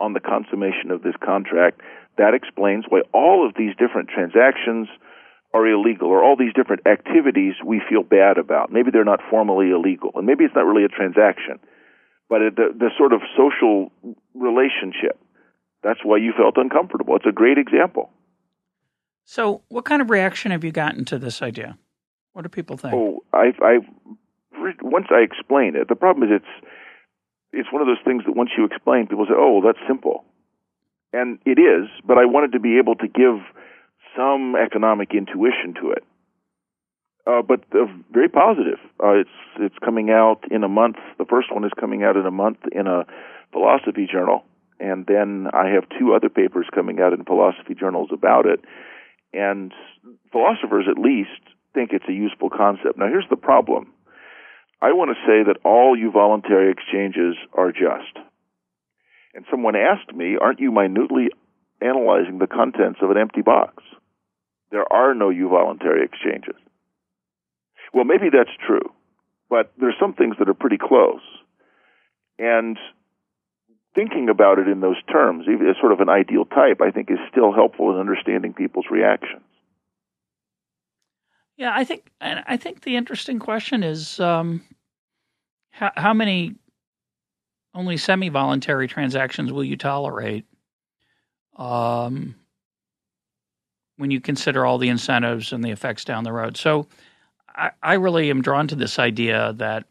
on the consummation of this contract, that explains why all of these different transactions are illegal, or all these different activities we feel bad about. Maybe they're not formally illegal, and maybe it's not really a transaction, but it, the, the sort of social relationship that's why you felt uncomfortable. It's a great example. So, what kind of reaction have you gotten to this idea? What do people think? Oh, I, I, once I explain it, the problem is it's, it's one of those things that once you explain, people say, "Oh, that's simple," and it is. But I wanted to be able to give some economic intuition to it. Uh, but uh, very positive. Uh, it's it's coming out in a month. The first one is coming out in a month in a philosophy journal and then I have two other papers coming out in philosophy journals about it. And philosophers, at least, think it's a useful concept. Now, here's the problem. I want to say that all euvoluntary exchanges are just. And someone asked me, aren't you minutely analyzing the contents of an empty box? There are no euvoluntary exchanges. Well, maybe that's true, but there's some things that are pretty close. And thinking about it in those terms, even as sort of an ideal type, I think is still helpful in understanding people's reactions. Yeah, I think, I think the interesting question is um, how, how many only semi-voluntary transactions will you tolerate um, when you consider all the incentives and the effects down the road? So, I, I really am drawn to this idea that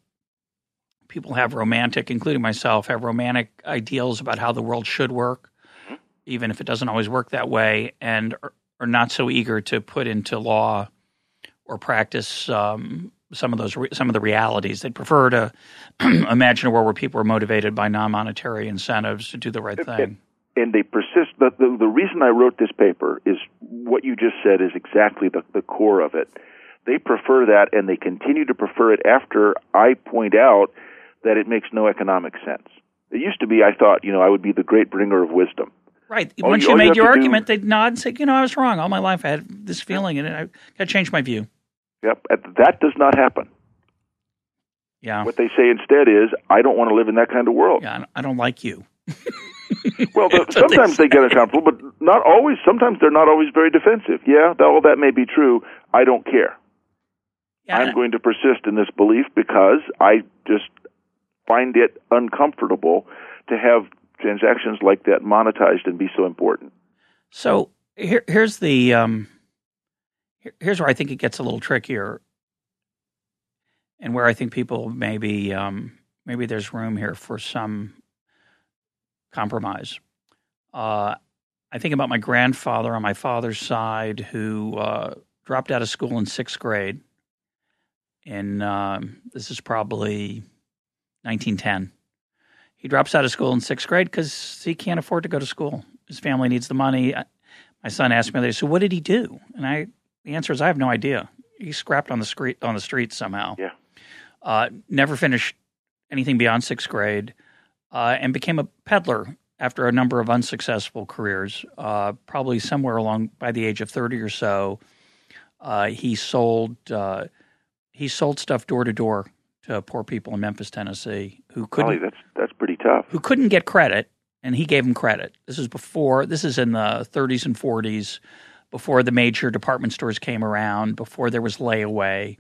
people have romantic, including myself, have romantic ideals about how the world should work, even if it doesn't always work that way, and are, are not so eager to put into law or practice um, some of those re- some of the realities. They'd prefer to [clears throat] imagine a world where people are motivated by non-monetary incentives to do the right thing. And, they persist. The, the, the reason I wrote this paper is what you just said is exactly the, the core of it. They prefer that, and they continue to prefer it after I point out that it makes no economic sense. It used to be I thought, you know, I would be the great bringer of wisdom. Right. All Once you, you made you your argument, do, they'd nod and say, you know, I was wrong. All my life I had this feeling, and I got to change my view. Yep, that does not happen. Yeah. What they say instead is, I don't want to live in that kind of world. Yeah, I don't like you. [laughs] well, the, [laughs] sometimes they, get uncomfortable, but not always. Sometimes they're not always very defensive. Yeah, all that may be true. I don't care. Yeah, I'm going to persist in this belief because I just find it uncomfortable to have transactions like that monetized and be so important. So here, here's the um, here's where I think it gets a little trickier, and where I think people maybe um, maybe there's room here for some compromise. Uh, I think about my grandfather on my father's side who uh, dropped out of school in sixth grade. And um, this is probably 1910. He drops out of school in sixth grade because he can't afford to go to school. His family needs the money. My son asked me, "So what did he do?" And I the answer is I have no idea. He scrapped on the street on the street somehow. Yeah. Uh, never finished anything beyond sixth grade, uh, and became a peddler after a number of unsuccessful careers. Uh, probably somewhere along by the age of thirty or so, uh, he sold uh, he sold stuff door to door to poor people in Memphis, Tennessee, who couldn't. that's that's pretty tough. Who couldn't get credit, and he gave them credit. This is before. This is in the 30s and 40s before the major department stores came around, before there was layaway.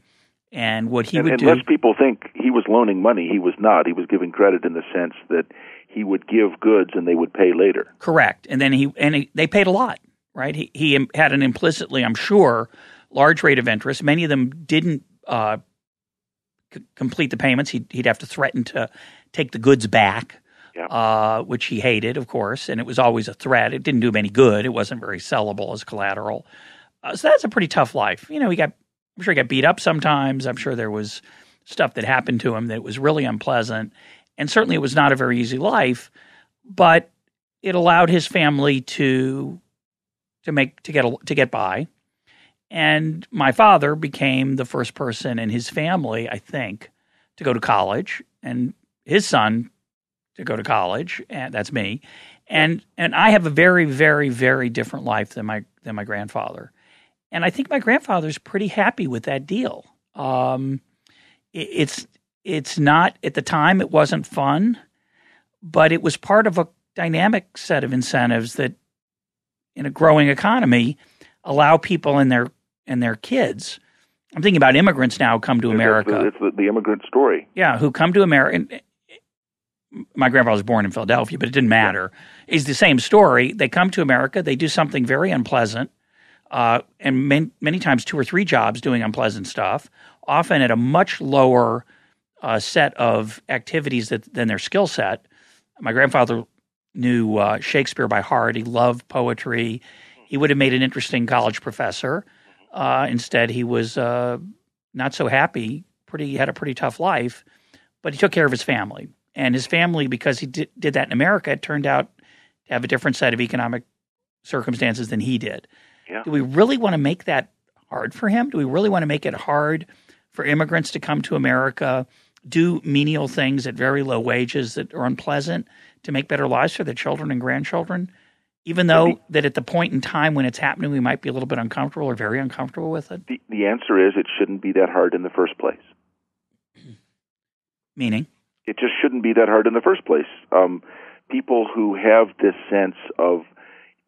And what he and, would and do. Unless people think he was loaning money, he was not. He was giving credit in the sense that he would give goods and they would pay later. Correct. And then he and he, they paid a lot, right? He, he had an implicitly, I'm sure, large rate of interest. Many of them didn't uh, c- complete the payments. He'd, he'd have to threaten to take the goods back uh, which he hated, of course, and it was always a threat. It didn't do him any good. It wasn't very sellable as collateral. Uh, so that's a pretty tough life. You know, he got, I'm sure he got beat up sometimes. I'm sure there was stuff that happened to him that was really unpleasant. And certainly it was not a very easy life, but it allowed his family to to make to get to get by. And my father became the first person in his family, I think, to go to college. And his son to go to college, and that's me. And and I have a very very very different life than my than my grandfather, and I think my grandfather's pretty happy with that deal. Um, it, it's it's not at the time it wasn't fun, but it was part of a dynamic set of incentives that, in a growing economy, allow people and their and their kids. I'm thinking about immigrants now who come to America. It's the, the immigrant story. Yeah, who come to America my grandfather was born in Philadelphia, but it didn't matter. It's the same story. They come to America, they do something very unpleasant, uh, and many, many times two or three jobs doing unpleasant stuff, often at a much lower uh, set of activities that, than their skill set. My grandfather knew uh, Shakespeare by heart. He loved poetry. He would have made an interesting college professor. Uh, instead, he was uh, not so happy. Pretty had a pretty tough life, but he took care of his family and his family, because he did, did that in America, it turned out to have a different set of economic circumstances than he did. Yeah. Do we really want to make that hard for him? Do we really want to make it hard for immigrants to come to America, do menial things at very low wages that are unpleasant to make better lives for their children and grandchildren? Even though that at the point in time when it's happening, we might be a little bit uncomfortable or very uncomfortable with it? The, the answer is it shouldn't be that hard in the first place. [clears throat] Meaning? It just shouldn't be that hard in the first place. Um, people who have this sense of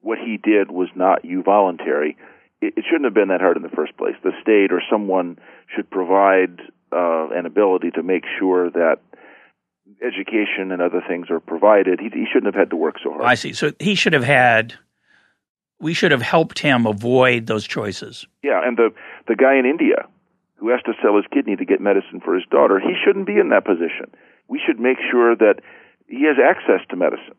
what he did was not euvoluntary, it, it shouldn't have been that hard in the first place. The state or someone should provide uh, an ability to make sure that education and other things are provided. He, he shouldn't have had to work so hard. I see. So he should have had. We should have helped him avoid those choices. Yeah, and the the guy in India who has to sell his kidney to get medicine for his daughter, he shouldn't be in that position. We should make sure that he has access to medicine.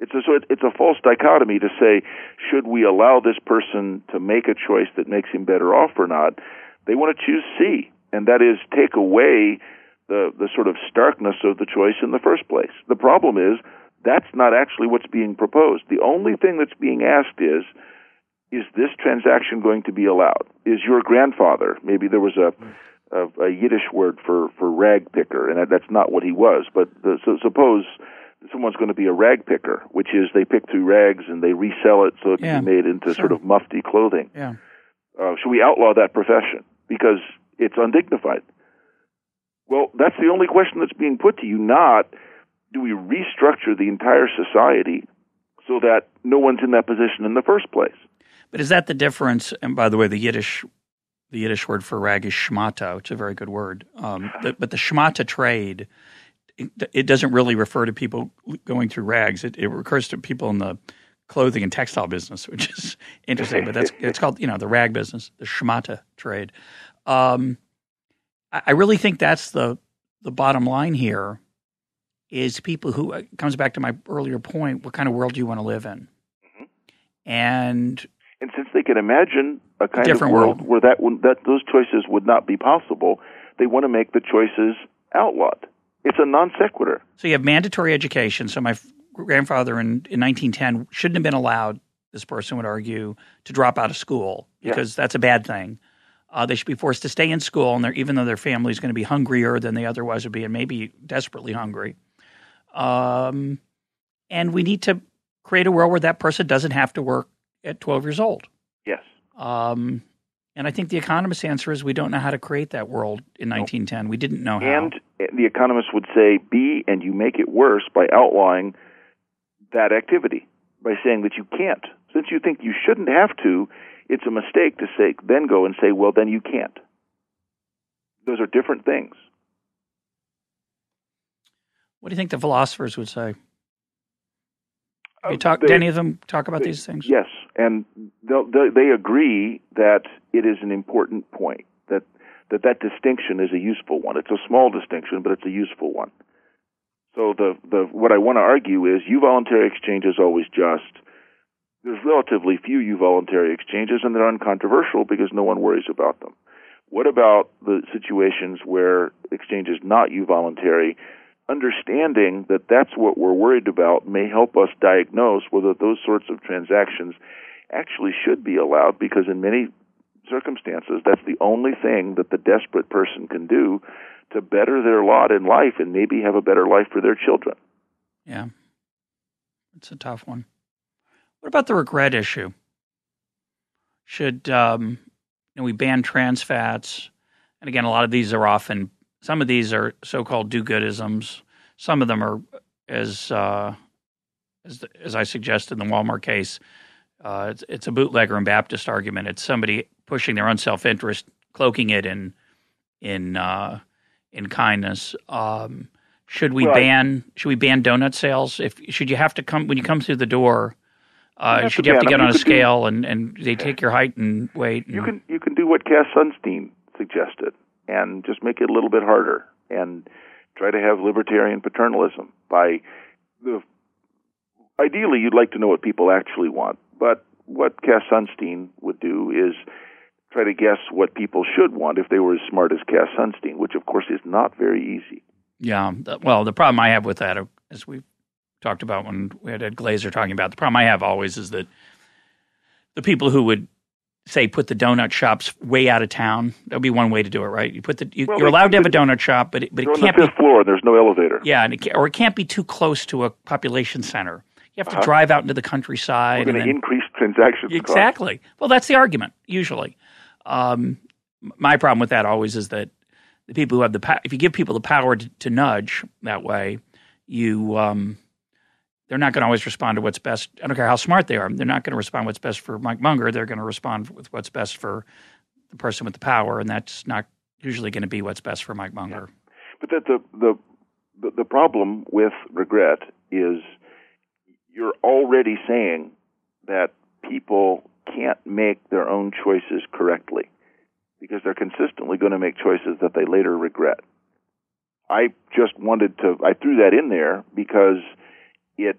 It's a, so it, it's a false dichotomy to say should we allow this person to make a choice that makes him better off or not. They want to choose C, and that is take away the the sort of starkness of the choice in the first place. The problem is that's not actually what's being proposed. The only thing that's being asked is is this transaction going to be allowed? Is your grandfather, maybe there was a, a, a Yiddish word for, for rag picker, and that's not what he was, but the, so suppose someone's going to be a rag picker, which is they pick through rags and they resell it so it Yeah, can be made into sure. sort of mufti clothing. Yeah. Uh, should we outlaw that profession? Because it's undignified. Well, that's the only question that's being put to you, not do we restructure the entire society so that no one's in that position in the first place? But is that the difference? And by the way, the Yiddish, the Yiddish word for rag is shmata, which is a very good word. Um, the, but the shmata trade, it, it doesn't really refer to people going through rags. It, it refers to people in the clothing and textile business, which is [laughs] interesting. But that's it's called you know the rag business, the shmata trade. Um, I, I really think that's the the bottom line here. Is people who it comes back to my earlier point. What kind of world do you want to live in? And And since they can imagine a kind Different of world, world. where that that those choices would not be possible, they want to make the choices outlawed. It's a non sequitur. So you have mandatory education. So my f- grandfather in, in 1910 shouldn't have been allowed, this person would argue, to drop out of school Yeah. because that's a bad thing. Uh, they should be forced to stay in school, and they're, even though their family is going to be hungrier than they otherwise would be, and maybe desperately hungry. Um, and we need to create a world where that person doesn't have to work at 12 years old. Yes. Um, and I think the economist's answer is we don't know how to create that world in 1910. We didn't know how. And the economist would say, B, and you make it worse by outlawing that activity, by saying that you can't. Since you think you shouldn't have to, it's a mistake to say, then go and say, well, then you can't. Those are different things. what do you think the philosophers would say? You um, talk, they- any of them talk about they- these things? Yes, and they they agree that it is an important point that that that distinction is a useful one. It's a small distinction, but it's a useful one. So the the what I want to argue is euvoluntary exchange is always just. There's relatively few euvoluntary exchanges, and they're uncontroversial because no one worries about them. What about the situations where exchange is not euvoluntary? Understanding that that's what we're worried about may help us diagnose whether those sorts of transactions actually should be allowed because in many circumstances that's the only thing that the desperate person can do to better their lot in life and maybe have a better life for their children. Yeah. It's a tough one. What about the regret issue? Should um, you know, we ban trans fats? And again, a lot of these are often some of these are so-called do-goodisms. Some of them are, as uh, as as I suggested in the Walmart case, uh, it's, it's a bootlegger and Baptist argument. It's somebody pushing their own self-interest, cloaking it in in uh, in kindness. Um, should we Right. ban should we ban donut sales? If should you have to come when you come through the door? Uh, should you have to get on a could do- scale and, and they take your height and weight? And, You can you can do what Cass Sunstein suggested and just make it a little bit harder and try to have libertarian paternalism by the ideally you'd like to know what people actually want, but what Cass Sunstein would do is try to guess what people should want if they were as smart as Cass Sunstein, which of course is not very easy. Yeah. Well, the problem I have with that, as we've talked about when we had Ed Glaeser talking about. The problem I have always is that the people who would say put the donut shops way out of town. That would be one way to do it, right? You put the you, are allowed to have a donut shop, but it, but it can't on the fifth be floor. There's no elevator. Yeah, and it or it can't be too close to a population center. You have to Uh-huh. drive out into the countryside. We're going to increase transactions. costs. Exactly. Well, that's the argument usually. Um, my problem with that always is that the people who have the power, if you give people the power to, to nudge that way, you um, they're not going to always respond to what's best. I don't care how smart they are. They're not going to respond what's best for Mike Munger. They're going to respond with what's best for the person with the power, and that's not usually going to be what's best for Mike Munger. But that the the the problem with regret is you're already saying that people can't make their own choices correctly because they're consistently going to make choices that they later regret. I just wanted to I threw that in there because it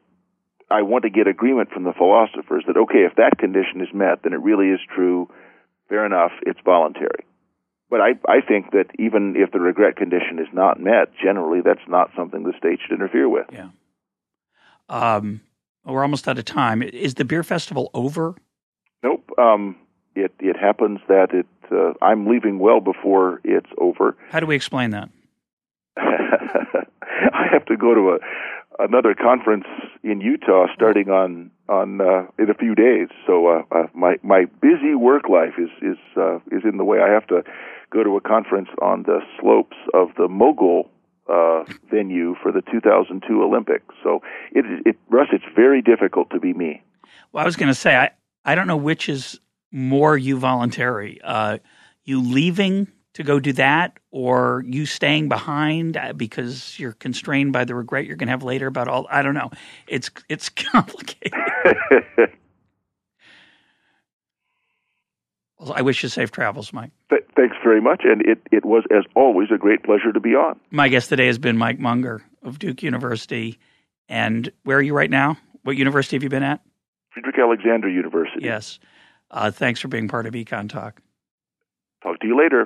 I want to get agreement from the philosophers that okay, if that condition is met, then it really is true. Fair enough, it's voluntary. But I, I think that even if the regret condition is not met, generally that's not something the state should interfere with. Yeah. Um, we're almost out of time. Is the beer festival over? Nope. Um, it it happens that it uh, I'm leaving well before it's over. How do we explain that? [laughs] I have to go to a another conference in Utah starting on on uh, in a few days. So uh, uh, my my busy work life is is uh, is in the way. I have to go to a conference on the slopes of the Mogul uh, venue for the 2002 Olympics. So it it Russ, it's very difficult to be me. Well, I was going to say I I don't know which is more euvoluntary. Uh, you leaving to go do that, or you staying behind uh, because you're constrained by the regret you're going to have later about all. I don't know. It's it's [laughs] complicated. Well, I wish you safe travels, Mike. Th- thanks very much, and it it was as always a great pleasure to be on. My guest today has been Mike Munger of Duke University. And where are you right now? What university have you been at? Friedrich Alexander University. Yes. Uh, thanks for being part of Econ Talk. Talk to you later.